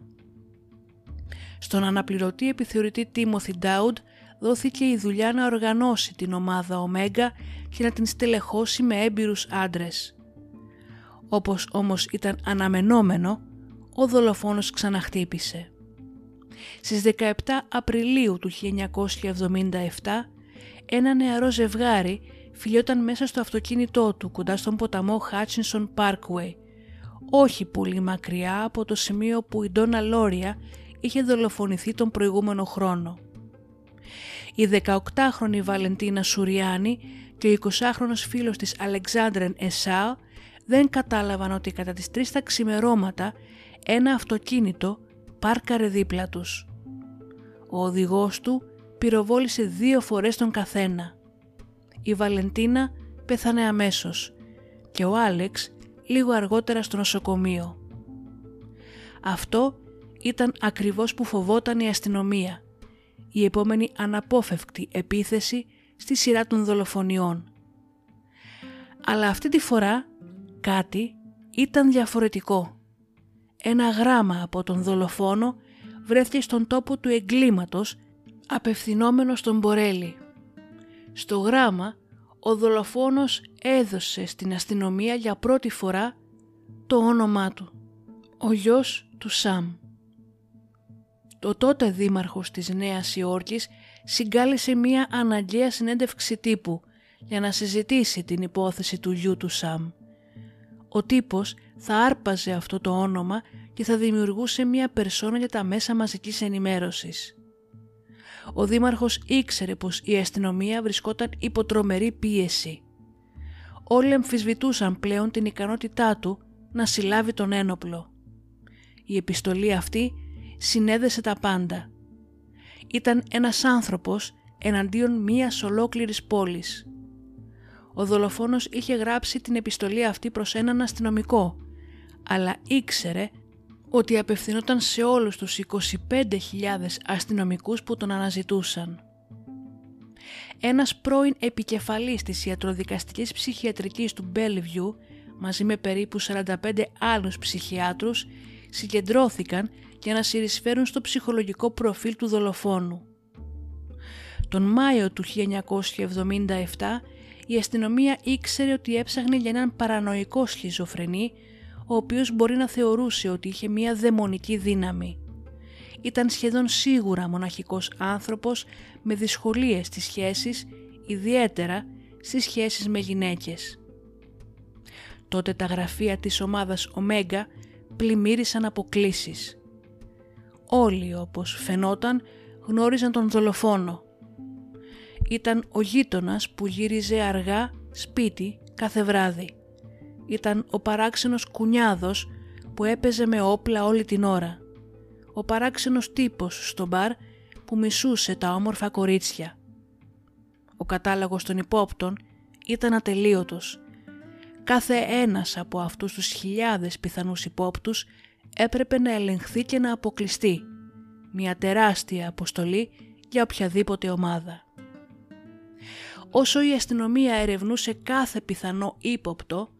Στον αναπληρωτή επιθεωρητή Τίμωθη Ντάουντ δόθηκε η δουλειά να οργανώσει την ομάδα Ωμέγα και να την στελεχώσει με έμπειρους άντρες. Όπως όμως ήταν αναμενόμενο, ο δολοφόνος ξαναχτύπησε. Στις 17 Απριλίου του 1977, ένα νεαρό ζευγάρι φιλιόταν μέσα στο αυτοκίνητό του κοντά στον ποταμό Hutchinson Parkway, όχι πολύ μακριά από το σημείο που η Ντόνα Λόρια είχε δολοφονηθεί τον προηγούμενο χρόνο. Η 18χρονη Βαλεντίνα Σουριάνη και ο 20χρονος φίλος της Αλεξάνδρεν Εσάου δεν κατάλαβαν ότι κατά τις 3 τα ξημερώματα ένα αυτοκίνητο πάρκαρε δίπλα τους. Ο οδηγός του πυροβόλησε δύο φορές τον καθένα. Η Βαλεντίνα πέθανε αμέσως και ο Άλεξ λίγο αργότερα στο νοσοκομείο. Αυτό ήταν ακριβώς που φοβόταν η αστυνομία, η επόμενη αναπόφευκτη επίθεση στη σειρά των δολοφονιών. Αλλά αυτή τη φορά κάτι ήταν διαφορετικό. Ένα γράμμα από τον δολοφόνο βρέθηκε στον τόπο του εγκλήματος απευθυνόμενος στον Μπορέλη. Στο γράμμα ο δολοφόνος έδωσε στην αστυνομία για πρώτη φορά το όνομά του. Ο γιος του Σαμ. Το τότε δήμαρχος της Νέας Υόρκης συγκάλεσε μία αναγκαία συνέντευξη τύπου για να συζητήσει την υπόθεση του γιού του Σαμ. Ο τύπος θα άρπαζε αυτό το όνομα και θα δημιουργούσε μία περσόνα για τα μέσα μαζικής ενημέρωσης. Ο δήμαρχος ήξερε πως η αστυνομία βρισκόταν υπό τρομερή πίεση. Όλοι εμφισβητούσαν πλέον την ικανότητά του να συλλάβει τον ένοπλο. Η επιστολή αυτή συνέδεσε τα πάντα. Ήταν ένας άνθρωπος εναντίον μίας ολόκληρης πόλης. Ο δολοφόνος είχε γράψει την επιστολή αυτή προς έναν αστυνομικό, αλλά ήξερε ότι απευθυνόταν σε όλους τους 25.000 αστυνομικούς που τον αναζητούσαν. Ένας πρώην επικεφαλής της ιατροδικαστικής ψυχιατρικής του Bellevue μαζί με περίπου 45 άλλους ψυχιάτρους συγκεντρώθηκαν για να συρισφέρουν στο ψυχολογικό προφίλ του δολοφόνου. Τον Μάιο του 1977 η αστυνομία ήξερε ότι έψαχνε για έναν παρανοϊκό σχιζοφρενή ο οποίος μπορεί να θεωρούσε ότι είχε μία δαιμονική δύναμη. Ήταν σχεδόν σίγουρα μοναχικός άνθρωπος με δυσκολίες στις σχέσεις, ιδιαίτερα στις σχέσεις με γυναίκες. Τότε τα γραφεία της ομάδας Ωμέγα πλημμύρισαν αποκλήσεις. Όλοι όπως φαινόταν γνώριζαν τον δολοφόνο. Ήταν ο γείτονας που γύριζε αργά σπίτι κάθε βράδυ ήταν ο παράξενος κουνιάδος που έπαιζε με όπλα όλη την ώρα. Ο παράξενος τύπος στο μπαρ που μισούσε τα όμορφα κορίτσια. Ο κατάλογος των υπόπτων ήταν ατελείωτος. Κάθε ένας από αυτούς τους χιλιάδες πιθανούς υπόπτους έπρεπε να ελεγχθεί και να αποκλειστεί. Μια τεράστια αποστολή για οποιαδήποτε ομάδα. Όσο η αστυνομία ερευνούσε κάθε πιθανό ύποπτο,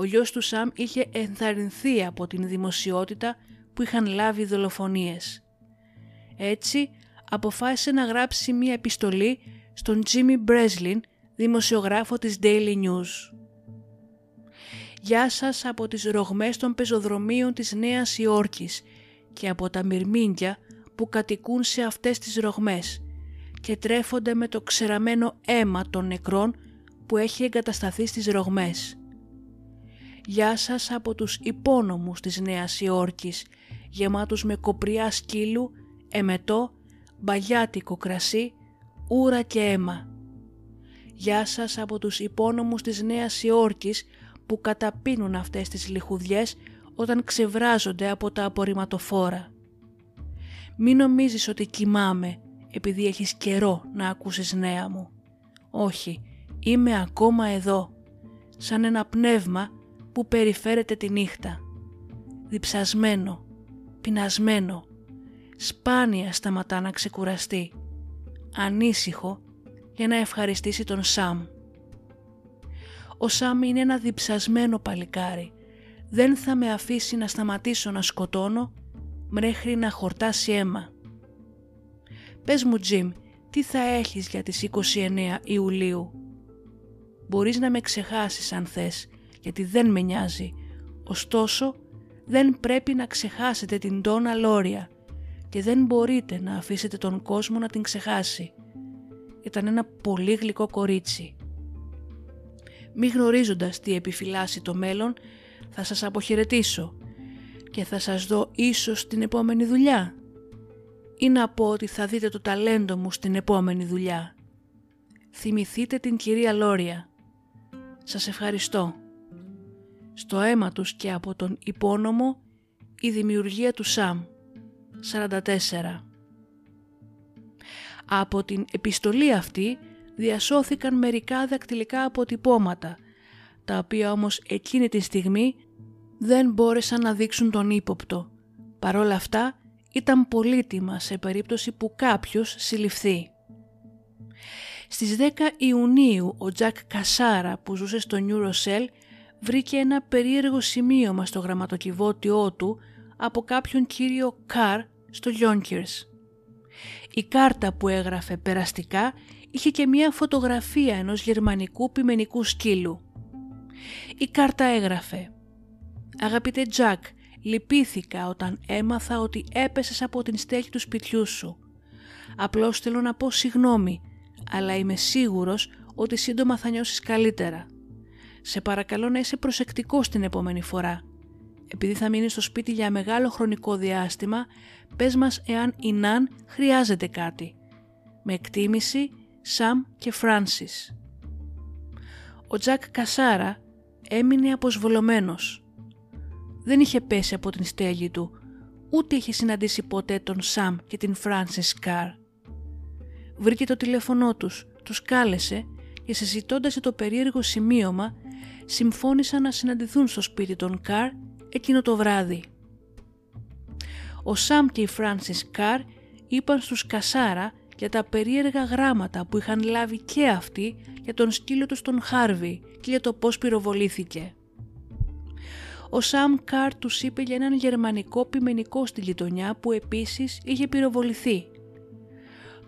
ο γιος του Σαμ είχε ενθαρρυνθεί από την δημοσιότητα που είχαν λάβει οι δολοφονίες. Έτσι αποφάσισε να γράψει μία επιστολή στον Τζίμι Μπρέσλιν, δημοσιογράφο της Daily News. «Γεια σας από τις ρογμές των πεζοδρομίων της Νέας Υόρκης και από τα μυρμήγκια που κατοικούν σε αυτές τις ρογμές και τρέφονται με το ξεραμένο αίμα των νεκρών που έχει εγκατασταθεί στις ρογμές. Γεια σας από τους υπόνομους της Νέας Υόρκης, γεμάτους με κοπριά σκύλου, εμετό, μπαγιάτικο κρασί, ούρα και αίμα. Γεια σας από τους υπόνομους της Νέας Υόρκης που καταπίνουν αυτές τις λιχουδιές όταν ξεβράζονται από τα απορριμματοφόρα. Μην νομίζεις ότι κοιμάμαι επειδή έχεις καιρό να ακούσεις νέα μου. Όχι, είμαι ακόμα εδώ, σαν ένα πνεύμα που περιφέρεται τη νύχτα. Διψασμένο, πεινασμένο, σπάνια σταματά να ξεκουραστεί, ανήσυχο για να ευχαριστήσει τον Σαμ. Ο Σαμ είναι ένα διψασμένο παλικάρι. Δεν θα με αφήσει να σταματήσω να σκοτώνω μέχρι να χορτάσει αίμα. Πες μου Τζιμ, τι θα έχεις για τις 29 Ιουλίου; Μπορείς να με ξεχάσεις αν θες, γιατί δεν με νοιάζει. Ωστόσο, δεν πρέπει να ξεχάσετε την Τόνα Λόρια και δεν μπορείτε να αφήσετε τον κόσμο να την ξεχάσει. Ήταν ένα πολύ γλυκό κορίτσι. Μη γνωρίζοντας τι επιφυλάσσει το μέλλον, θα σας αποχαιρετήσω και θα σας δω ίσως την επόμενη δουλειά. Ή να πω ότι θα δείτε το ταλέντο μου στην επόμενη δουλειά. Θυμηθείτε την κυρία Λόρια. Σας ευχαριστώ. Στο αίμα τους και από τον υπόνομο η δημιουργία του ΣΑΜ. 44. Από την επιστολή αυτή διασώθηκαν μερικά δακτυλικά αποτυπώματα, τα οποία όμως εκείνη τη στιγμή δεν μπόρεσαν να δείξουν τον ύποπτο. Παρόλα αυτά ήταν πολύτιμα σε περίπτωση που κάποιος συλληφθεί. Στις 10 Ιουνίου ο Τζακ Κασάρα που ζούσε στο Νιουροσέλ βρήκε ένα περίεργο σημείωμα στο γραμματοκιβώτιό του από κάποιον κύριο Καρ στο Yonkers. Η κάρτα που έγραφε περαστικά είχε και μία φωτογραφία ενός γερμανικού πιμενικού σκύλου. Η κάρτα έγραφε «Αγαπητέ Τζακ, λυπήθηκα όταν έμαθα ότι έπεσες από την στέγη του σπιτιού σου. Απλώς θέλω να πω συγγνώμη, αλλά είμαι σίγουρος ότι σύντομα θα νιώσεις καλύτερα. Σε παρακαλώ να είσαι προσεκτικός την επόμενη φορά. Επειδή θα μείνεις στο σπίτι για μεγάλο χρονικό διάστημα, πες μας εάν η Ναν χρειάζεται κάτι. Με εκτίμηση, Σαμ και Φράνσις. Ο Τζακ Κασάρα έμεινε αποσβολωμένος. Δεν είχε πέσει από την στέγη του, ούτε είχε συναντήσει ποτέ τον Σαμ και την Φράνσις Καρ. Βρήκε το τηλέφωνό τους, τους κάλεσε και συζητώντας το περίεργο σημείωμα συμφώνησαν να συναντηθούν στο σπίτι των Καρ εκείνο το βράδυ. Ο Σαμ και η Φράνσις Καρ είπαν στους Κασάρα για τα περίεργα γράμματα που είχαν λάβει και αυτοί για τον σκύλο τους στον Χάρβι και για το πώς πυροβολήθηκε. Ο Σαμ Καρ τους είπε για έναν γερμανικό πιμενικό στη γειτονιά που επίσης είχε πυροβοληθεί.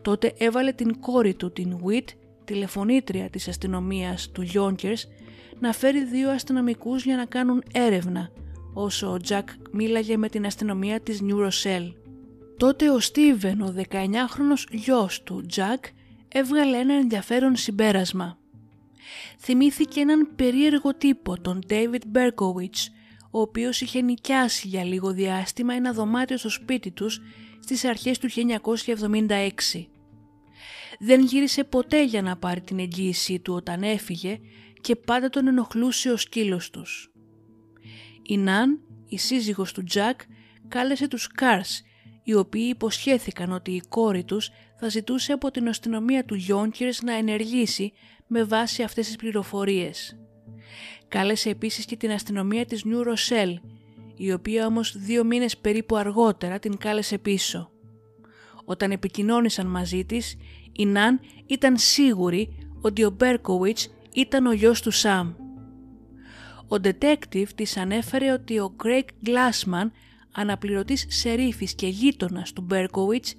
Τότε έβαλε την κόρη του την Βιτ, τηλεφωνήτρια της αστυνομίας του Γιόνκερς, να φέρει δύο αστυνομικούς για να κάνουν έρευνα, όσο ο Τζακ μίλαγε με την αστυνομία της New Rochelle. Τότε ο Στίβεν, ο 19χρονος γιος του Τζακ, έβγαλε ένα ενδιαφέρον συμπέρασμα. Θυμήθηκε έναν περίεργο τύπο, τον David Berkowitz, ο οποίος είχε νοικιάσει για λίγο διάστημα ένα δωμάτιο στο σπίτι τους στις αρχές του 1976. Δεν γύρισε ποτέ για να πάρει την εγγύησή του όταν έφυγε και πάντα τον ενοχλούσε ο σκύλος τους. Η Ναν, η σύζυγος του Τζακ, κάλεσε τους Κάρς, οι οποίοι υποσχέθηκαν ότι η κόρη τους θα ζητούσε από την αστυνομία του Γιόνκερς να ενεργήσει με βάση αυτές τις πληροφορίες. Κάλεσε επίσης και την αστυνομία της Νιου Ροσέλ, η οποία όμως δύο μήνες περίπου αργότερα την κάλεσε πίσω. Όταν επικοινώνησαν μαζί της, η Ναν ήταν σίγουρη ότι ο Μπέρκοβιτς ήταν ο γιος του Σαμ. Ο detective της ανέφερε ότι ο Craig Glassman, αναπληρωτής σερίφης και γείτονας του Μπέρκοβιτς,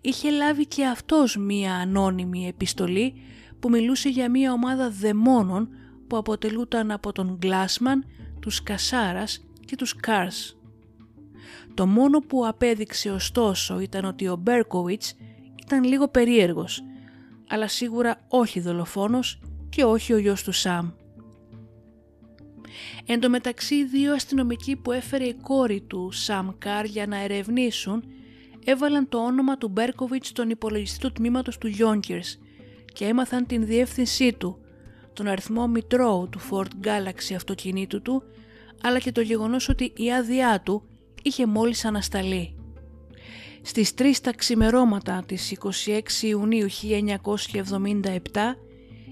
είχε λάβει και αυτός μία ανώνυμη επιστολή που μιλούσε για μία ομάδα δαιμόνων που αποτελούταν από τον Glassman, τους Κασάρας και τους Κάρς. Το μόνο που απέδειξε ωστόσο ήταν ότι ο Μπέρκοβιτς ήταν λίγο περίεργος αλλά σίγουρα όχι δολοφόνος και όχι ο γιος του Σαμ. Εν τω μεταξύ οι δύο αστυνομικοί που έφερε η κόρη του Σαμ Καρ για να ερευνήσουν έβαλαν το όνομα του Μπέρκοβιτς στον υπολογιστή του τμήματος του Yonkers και έμαθαν την διεύθυνσή του, τον αριθμό μητρώου του Ford Galaxy αυτοκινήτου του, αλλά και το γεγονός ότι η άδειά του είχε μόλις ανασταλεί. Στις 3 τα ξημερώματα της 26 Ιουνίου 1977,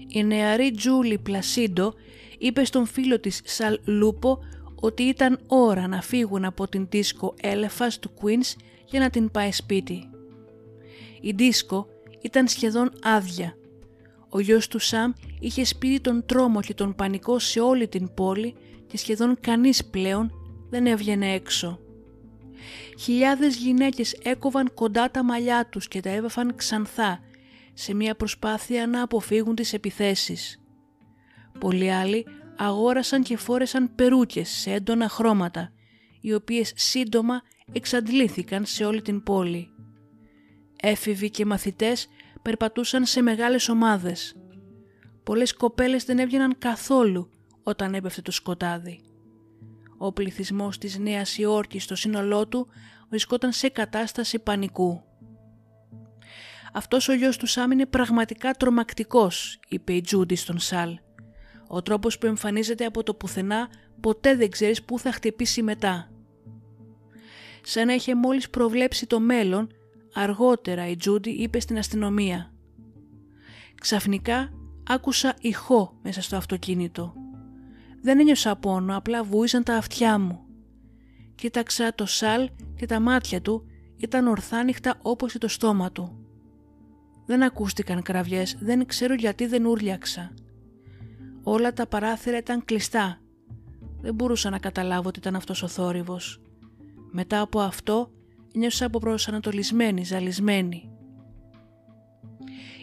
η νεαρή Τζούλη Πλασίντο είπε στον φίλο της Σαλ Λούπο ότι ήταν ώρα να φύγουν από την δίσκο Έλεφας του Queens για να την πάει σπίτι. Η δίσκο ήταν σχεδόν άδεια. Ο γιος του Σαμ είχε σπίτι τον τρόμο και τον πανικό σε όλη την πόλη και σχεδόν κανείς πλέον δεν έβγαινε έξω. Χιλιάδες γυναίκες έκοβαν κοντά τα μαλλιά τους και τα έβαφαν ξανθά σε μια προσπάθεια να αποφύγουν τις επιθέσεις. Πολλοί άλλοι αγόρασαν και φόρεσαν περούκες σε έντονα χρώματα, οι οποίες σύντομα εξαντλήθηκαν σε όλη την πόλη. Έφηβοι και μαθητές περπατούσαν σε μεγάλες ομάδες. Πολλές κοπέλες δεν έβγαιναν καθόλου όταν έπεφτε το σκοτάδι. Ο πληθυσμός της Νέας Υόρκης στο σύνολό του βρισκόταν σε κατάσταση πανικού. «Αυτός ο γιος του Σάμ είναι πραγματικά τρομακτικός», είπε η Τζούντι στον Σαλ. «Ο τρόπος που εμφανίζεται από το πουθενά ποτέ δεν ξέρεις πού θα χτυπήσει μετά». Σαν να είχε μόλις προβλέψει το μέλλον, αργότερα η Τζούντι είπε στην αστυνομία. Ξαφνικά άκουσα ηχό μέσα στο αυτοκίνητο. Δεν ένιωσα πόνο, απλά βούησαν τα αυτιά μου. Κοίταξα το σάλ και τα μάτια του ήταν ορθάνυχτα όπως και το στόμα του. Δεν ακούστηκαν κραυγές, δεν ξέρω γιατί δεν ούρλιαξα. Όλα τα παράθυρα ήταν κλειστά. Δεν μπορούσα να καταλάβω ότι ήταν αυτός ο θόρυβος. Μετά από αυτό νιώσα από προσανατολισμένη, ζαλισμένη.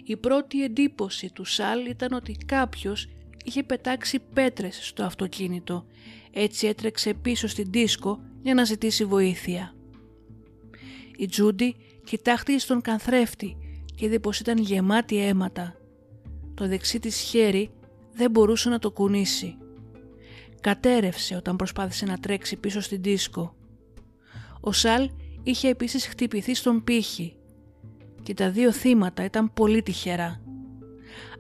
Η πρώτη εντύπωση του Σάλ ήταν ότι κάποιος είχε πετάξει πέτρες στο αυτοκίνητο, έτσι έτρεξε πίσω στην δίσκο για να ζητήσει βοήθεια. Η Τζούντι κοιτάχτηκε στον καθρέφτη και είδε πως ήταν γεμάτη αίματα. Το δεξί της χέρι δεν μπορούσε να το κουνήσει. Κατέρευσε όταν προσπάθησε να τρέξει πίσω στην δίσκο. Ο Σαλ είχε επίσης χτυπηθεί στον πύχη και τα δύο θύματα ήταν πολύ τυχερά.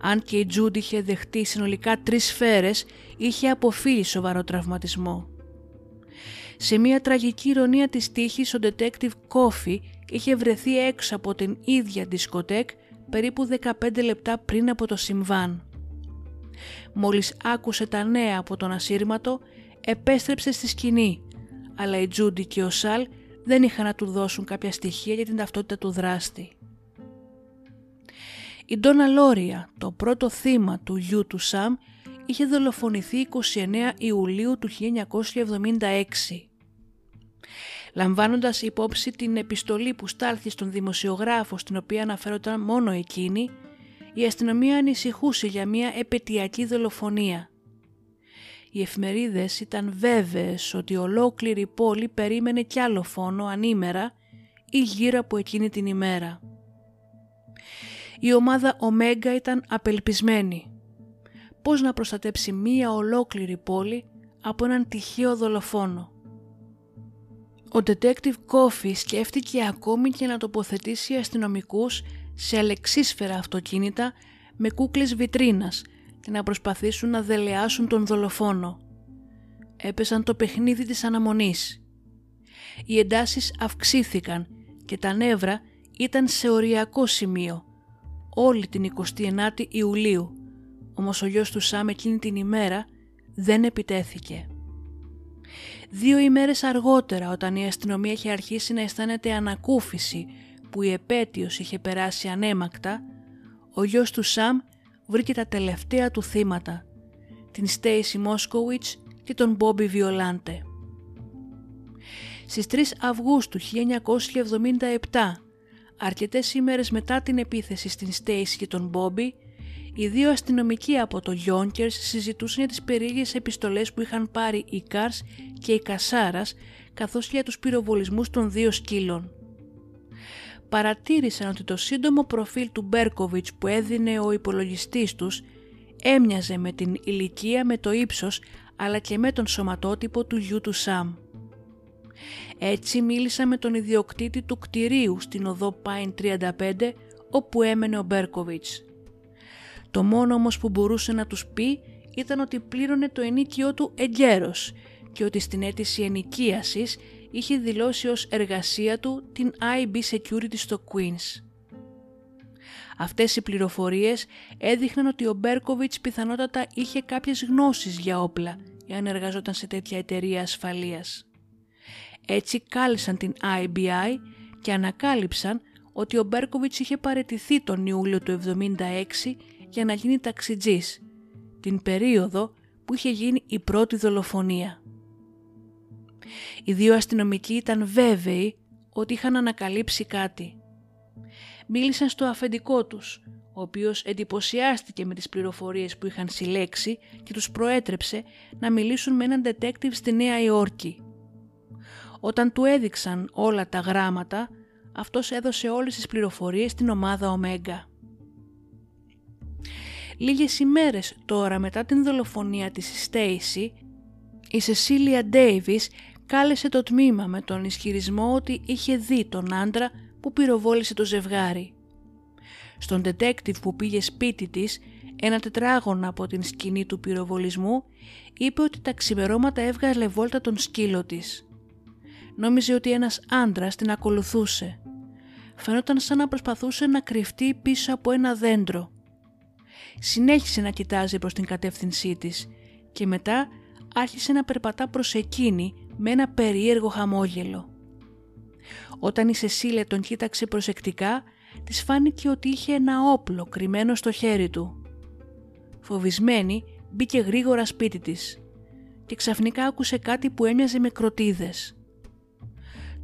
Αν και η Τζούντι είχε δεχτεί συνολικά τρεις σφαίρες, είχε αποφύγει σοβαρό τραυματισμό. Σε μια τραγική ηρωνία της τύχης, ο detective Coffee είχε βρεθεί έξω από την ίδια δισκοτέκ περίπου 15 λεπτά πριν από το συμβάν. Μόλις άκουσε τα νέα από τον ασύρματο, επέστρεψε στη σκηνή, αλλά η Τζούντι και ο Σαλ δεν είχαν να του δώσουν κάποια στοιχεία για την ταυτότητα του δράστη. Η Ντόνα Λόρια, το πρώτο θύμα του γιου του Σαμ, είχε δολοφονηθεί 29 Ιουλίου του 1976. Λαμβάνοντας υπόψη την επιστολή που στάλθηκε στον δημοσιογράφο στην οποία αναφέρονταν μόνο εκείνη, η αστυνομία ανησυχούσε για μια επαιτειακή δολοφονία. Οι εφημερίδες ήταν βέβαιες ότι ολόκληρη η πόλη περίμενε κι άλλο φόνο ανήμερα ή γύρω από εκείνη την ημέρα. Η ομάδα Ωμέγκα ήταν απελπισμένη. Πώς να προστατέψει μία ολόκληρη πόλη από έναν τυχαίο δολοφόνο; Ο detective Coffee σκέφτηκε ακόμη και να τοποθετήσει αστυνομικούς σε αλεξίσφαιρα αυτοκίνητα με κούκλες βιτρίνας και να προσπαθήσουν να δελεάσουν τον δολοφόνο. Έπεσαν το παιχνίδι της αναμονής. Οι εντάσεις αυξήθηκαν και τα νεύρα ήταν σε οριακό σημείο όλη την 29η Ιουλίου, όμως ο γιος του Σάμ εκείνη την ημέρα δεν επιτέθηκε. Δύο ημέρες αργότερα όταν η αστυνομία είχε αρχίσει να αισθάνεται ανακούφιση που η επέτειος είχε περάσει ανέμακτα, ο γιος του Σαμ βρήκε τα τελευταία του θύματα, την Στέισι Μόσκοβιτς και τον Μπόμπι Βιολάντε. Στις 3 Αυγούστου 1977, αρκετές ημέρες μετά την επίθεση στην Στέισι και τον Μπόμπι, οι δύο αστυνομικοί από το Yonkers συζητούσαν για τις περίεργες επιστολές που είχαν πάρει η Κάρς και η Κασάρας καθώς και για τους πυροβολισμούς των δύο σκύλων. παρατήρησαν ότι το σύντομο προφίλ του Μπέρκοβιτς που έδινε ο υπολογιστής τους έμοιαζε με την ηλικία, με το ύψος αλλά και με τον σωματότυπο του γιού του Σαμ. Έτσι μίλησα με τον ιδιοκτήτη του κτηρίου στην οδό Πάιν 35 όπου έμενε ο Μπέρκοβιτς. Το μόνο όμως που μπορούσε να τους πει ήταν ότι πλήρωνε το ενίκιο του εγκαίρος και ότι στην αίτηση ενοικίασης είχε δηλώσει ως εργασία του την IB Security στο Queens. Αυτές οι πληροφορίες έδειχναν ότι ο Μπέρκοβιτς πιθανότατα είχε κάποιες γνώσεις για όπλα εάν εργαζόταν σε τέτοια εταιρεία ασφαλείας. Έτσι κάλεσαν την IBI και ανακάλυψαν ότι ο Μπέρκοβιτς είχε παρετηθεί τον Ιούλιο του 1976 για να γίνει ταξιτζής, την περίοδο που είχε γίνει η πρώτη δολοφονία. Οι δύο αστυνομικοί ήταν βέβαιοι ότι είχαν ανακαλύψει κάτι. Μίλησαν στο αφεντικό τους, ο οποίος εντυπωσιάστηκε με τις πληροφορίες που είχαν συλλέξει και τους προέτρεψε να μιλήσουν με έναν detective στη Νέα Υόρκη. Όταν του έδειξαν όλα τα γράμματα, αυτός έδωσε όλες τις πληροφορίες στην ομάδα Ωμέγκα. Λίγες ημέρες τώρα μετά την δολοφονία της Στέισι, η Σεσίλια Ντέιβις κάλεσε το τμήμα με τον ισχυρισμό ότι είχε δει τον άντρα που πυροβόλησε το ζευγάρι. Στον detective που πήγε σπίτι της, ένα τετράγωνο από την σκηνή του πυροβολισμού, είπε ότι τα ξημερώματα έβγαζε βόλτα τον σκύλο της. Νόμιζε ότι ένας άντρας την ακολουθούσε. Φαινόταν σαν να προσπαθούσε να κρυφτεί πίσω από ένα δέντρο. Συνέχισε να κοιτάζει προς την κατεύθυνσή της και μετά άρχισε να περπατά προς εκείνη με ένα περίεργο χαμόγελο. Όταν η Σεσίλια τον κοίταξε προσεκτικά, της φάνηκε ότι είχε ένα όπλο κρυμμένο στο χέρι του. Φοβισμένη, μπήκε γρήγορα σπίτι της και ξαφνικά άκουσε κάτι που έμοιαζε με κροτίδες.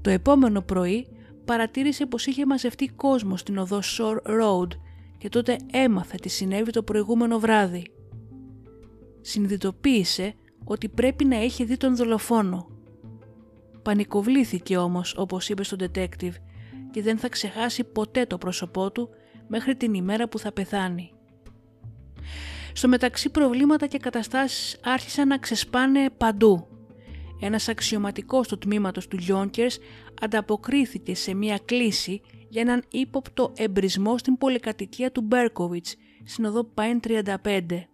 Το επόμενο πρωί παρατήρησε πως είχε μαζευτεί κόσμο στην οδό Shore Road και τότε έμαθε τι συνέβη το προηγούμενο βράδυ. Συνειδητοποίησε ότι πρέπει να έχει δει τον δολοφόνο. Πανικοβλήθηκε όμως όπως είπε στον detective και δεν θα ξεχάσει ποτέ το πρόσωπό του μέχρι την ημέρα που θα πεθάνει. Στο μεταξύ προβλήματα και καταστάσεις άρχισαν να ξεσπάνε παντού. Ένας αξιωματικός του τμήματος του Γιόνκερς ανταποκρίθηκε σε μια κλίση για έναν ύποπτο εμπρισμό στην πολυκατοικία του Μπέρκοβιτς, στην οδό Πάιν 35.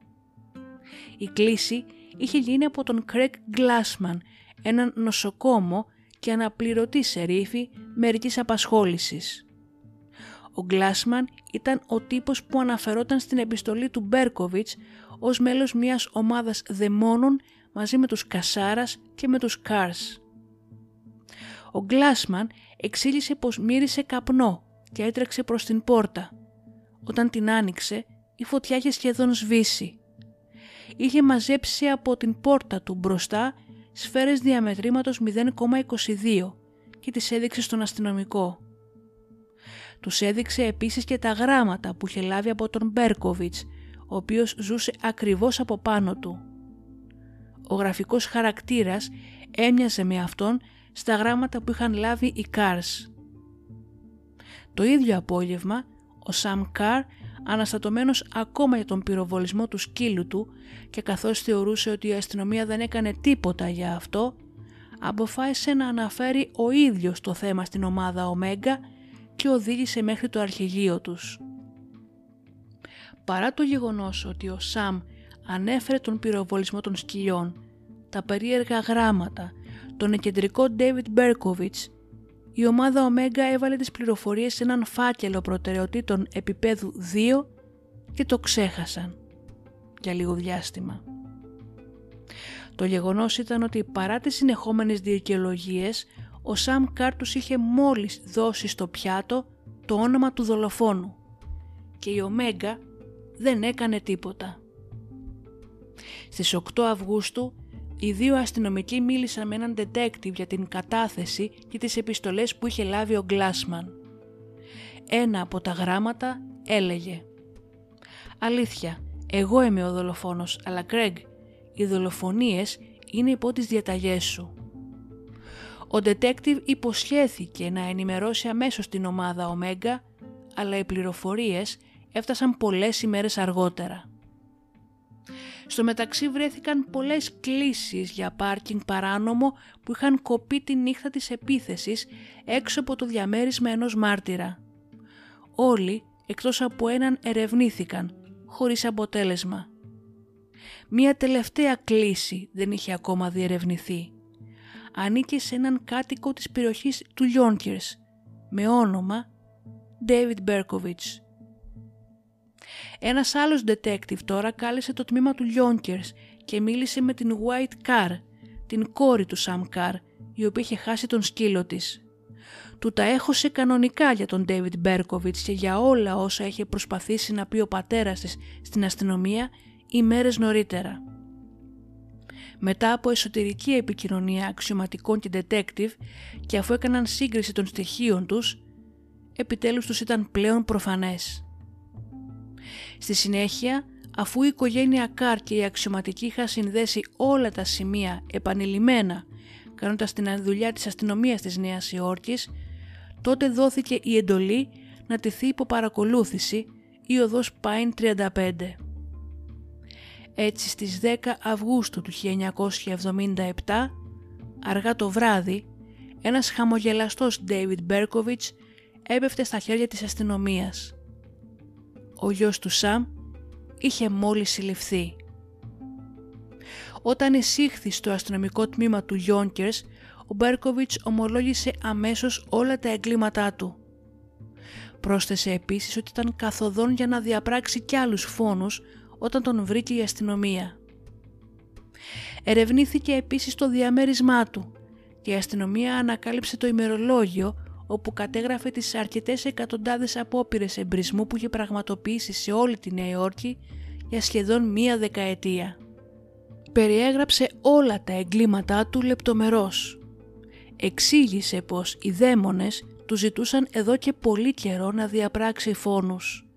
Η κλίση είχε γίνει από τον Κρέκ Γκλάσμαν, έναν νοσοκόμο και αναπληρωτή σερίφη μερικής απασχόλησης. Ο Γκλάσμαν ήταν ο τύπος που αναφερόταν στην επιστολή του Μπέρκοβιτς ως μέλος μιας ομάδας δαιμόνων μαζί με τους Κασάρας και με τους Κάρς. Ο Γκλάσμαν εξήγησε πως μύρισε καπνό και έτρεξε προς την πόρτα. Όταν την άνοιξε, η φωτιά είχε σχεδόν σβήσει. Είχε μαζέψει από την πόρτα του μπροστά σφαίρες διαμετρήματος 0,22 και τις έδειξε στον αστυνομικό. Τους έδειξε επίσης και τα γράμματα που είχε λάβει από τον Μπέρκοβιτς, ο οποίος ζούσε ακριβώς από πάνω του. Ο γραφικός χαρακτήρας έμοιαζε με αυτόν στα γράμματα που είχαν λάβει οι Κάρς. Το ίδιο απόγευμα, ο Σαμ Κάρ, αναστατωμένος ακόμα για τον πυροβολισμό του σκύλου του και καθώς θεωρούσε ότι η αστυνομία δεν έκανε τίποτα για αυτό, αποφάσισε να αναφέρει ο ίδιος το θέμα στην ομάδα Ωμέγκα και οδήγησε μέχρι το αρχηγείο τους. Παρά το γεγονός ότι ο Σαμ ανέφερε τον πυροβολισμό των σκυλιών, τα περίεργα γράμματα τον εκεντρικό David Berkowitz, η ομάδα Omega έβαλε τις πληροφορίες σε έναν φάκελο προτεραιοτήτων επίπεδου 2 και το ξέχασαν για λίγο διάστημα. Το γεγονός ήταν ότι παρά τις συνεχόμενες δικαιολογίες, ο Σαμ Κάρτους είχε μόλις δώσει στο πιάτο το όνομα του δολοφόνου και η Ομέγκα δεν έκανε τίποτα. Στις 8 Αυγούστου οι δύο αστυνομικοί μίλησαν με έναν detective για την κατάθεση και τις επιστολές που είχε λάβει ο Γκλάσμαν. Ένα από τα γράμματα έλεγε «Αλήθεια, εγώ είμαι ο δολοφόνος, αλλά Κρέγ, οι δολοφονίες είναι υπό τις διαταγές σου». Ο detective υποσχέθηκε να ενημερώσει αμέσως την ομάδα Ωμέγκα, αλλά οι πληροφορίες έφτασαν πολλές ημέρες αργότερα. Στο μεταξύ βρέθηκαν πολλές κλήσεις για πάρκινγκ παράνομο που είχαν κοπεί τη νύχτα της επίθεσης έξω από το διαμέρισμα ενός μάρτυρα. Όλοι, εκτός από έναν, ερευνήθηκαν, χωρίς αποτέλεσμα. Μία τελευταία κλίση δεν είχε ακόμα διερευνηθεί. Ανήκε σε έναν κάτοικο της περιοχής του Λιόνκερς, με όνομα David Berkovich. Ένας άλλος detective τώρα κάλεσε το τμήμα του Yonkers και μίλησε με την White Car, την κόρη του Sam Carr, η οποία είχε χάσει τον σκύλο της. Του τα έχωσε κανονικά για τον David Berkovich και για όλα όσα είχε προσπαθήσει να πει ο πατέρας της στην αστυνομία ημέρες νωρίτερα. Μετά από εσωτερική επικοινωνία αξιωματικών και detective και αφού έκαναν σύγκριση των στοιχείων τους, επιτέλους τους ήταν πλέον προφανές. Στη συνέχεια, αφού η οικογένεια Καρ και οι αξιωματικοί είχαν συνδέσει όλα τα σημεία επανειλημμένα κάνοντας την δουλειά της αστυνομίας της Νέας Υόρκης, τότε δόθηκε η εντολή να τηθεί υπό παρακολούθηση η οδός Πάιν 35. Έτσι στις 10 Αυγούστου του 1977, αργά το βράδυ, ένας χαμογελαστός David Berkovich έπεφτε στα χέρια της αστυνομίας ο γιος του Σαμ είχε μόλις συλληφθεί. Όταν εισήχθη στο αστυνομικό τμήμα του Γιόνκερς, ο Μπέρκοβιτς ομολόγησε αμέσως όλα τα εγκλήματά του. Πρόσθεσε επίσης ότι ήταν καθοδόν για να διαπράξει κι άλλους φόνους όταν τον βρήκε η αστυνομία. Ερευνήθηκε επίσης το διαμέρισμά του και η αστυνομία ανακάλυψε το ημερολόγιο όπου κατέγραφε τις αρκετές εκατοντάδες απόπειρες εμπρισμού που είχε πραγματοποιήσει σε όλη τη Νέα Υόρκη για σχεδόν μία δεκαετία. Περιέγραψε όλα τα εγκλήματά του λεπτομερώς. Εξήγησε πως οι δαίμονες του ζητούσαν εδώ και πολύ καιρό να διαπράξει φόνους.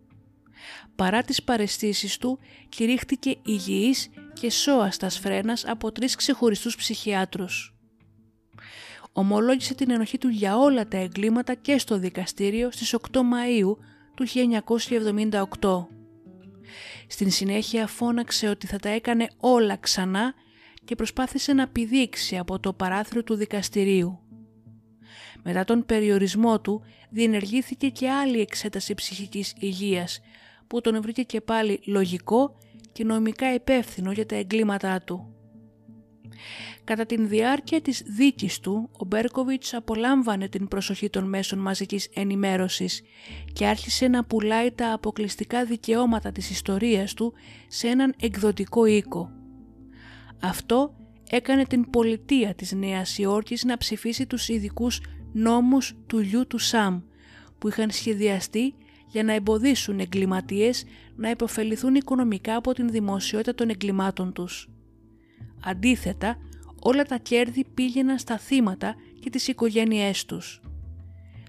Παρά τις παρεστήσεις του, κηρύχθηκε υγιής και σώαστας φρένας από τρεις ξεχωριστούς ψυχιάτρους ομολόγησε την ενοχή του για όλα τα εγκλήματα και στο δικαστήριο στις 8 Μαΐου του 1978. Στην συνέχεια φώναξε ότι θα τα έκανε όλα ξανά και προσπάθησε να πηδήξει από το παράθυρο του δικαστηρίου. Μετά τον περιορισμό του διενεργήθηκε και άλλη εξέταση ψυχικής υγείας που τον βρήκε και πάλι λογικό και νομικά υπεύθυνο για τα εγκλήματά του. Κατά την διάρκεια της δίκης του, ο Μπέρκοβιτς απολάμβανε την προσοχή των μέσων μαζικής ενημέρωσης και άρχισε να πουλάει τα αποκλειστικά δικαιώματα της ιστορίας του σε έναν εκδοτικό οίκο. Αυτό έκανε την πολιτεία της Νέας Υόρκης να ψηφίσει τους ειδικούς νόμους του γιου του Σαμ που είχαν σχεδιαστεί για να εμποδίσουν εγκληματίες να υποφεληθούν οικονομικά από την δημοσιότητα των εγκλημάτων τους. Αντίθετα, όλα τα κέρδη πήγαιναν στα θύματα και τις οικογένειές τους.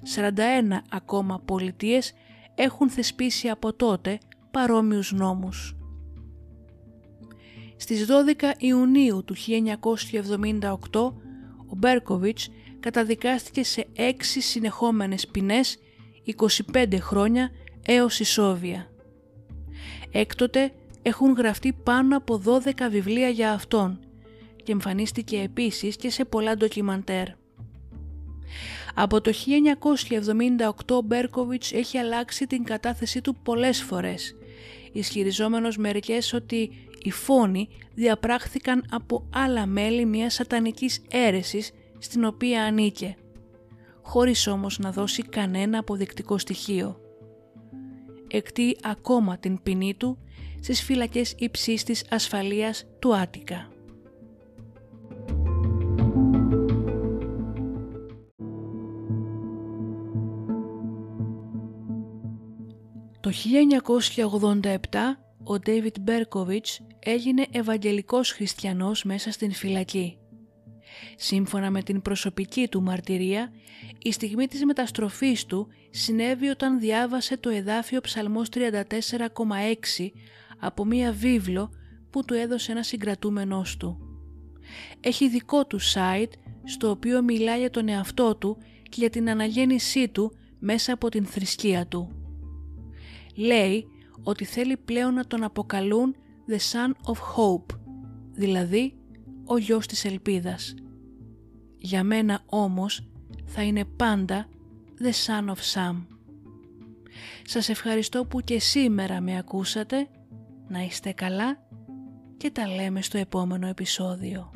41 ακόμα πολιτείες έχουν θεσπίσει από τότε παρόμοιους νόμους. Στις 12 Ιουνίου του 1978 ο Μπέρκοβιτς καταδικάστηκε σε 6 συνεχόμενες ποινές 25 χρόνια έως ισόβια. Έκτοτε έχουν γραφτεί πάνω από 12 βιβλία για αυτόν και εμφανίστηκε επίσης και σε πολλά ντοκιμαντέρ. Από το 1978 ο Μπέρκοβιτς έχει αλλάξει την κατάθεσή του πολλές φορές, ισχυριζόμενος μερικές ότι οι φόνοι διαπράχθηκαν από άλλα μέλη μιας σατανικής αίρεσης στην οποία ανήκε, χωρίς όμως να δώσει κανένα αποδεικτικό στοιχείο. Εκτεί ακόμα την ποινή του στις φυλακές υψής της ασφαλείας του Άτικα. Το 1987 ο Ντέιβιτ Μπέρκοβιτς έγινε Ευαγγελικός Χριστιανός μέσα στην φυλακή. Σύμφωνα με την προσωπική του μαρτυρία, η στιγμή της μεταστροφής του συνέβη όταν διάβασε το εδάφιο Ψαλμός 34,6 από μία βίβλο που του έδωσε ένας συγκρατούμενός του. Έχει δικό του site στο οποίο μιλάει για τον εαυτό του και για την αναγέννησή του μέσα από την θρησκεία του. Λέει ότι θέλει πλέον να τον αποκαλούν The Son of Hope, δηλαδή ο γιος της ελπίδας. Για μένα όμως θα είναι πάντα The Son of Sam. Σας ευχαριστώ που και σήμερα με ακούσατε, να είστε καλά και τα λέμε στο επόμενο επεισόδιο.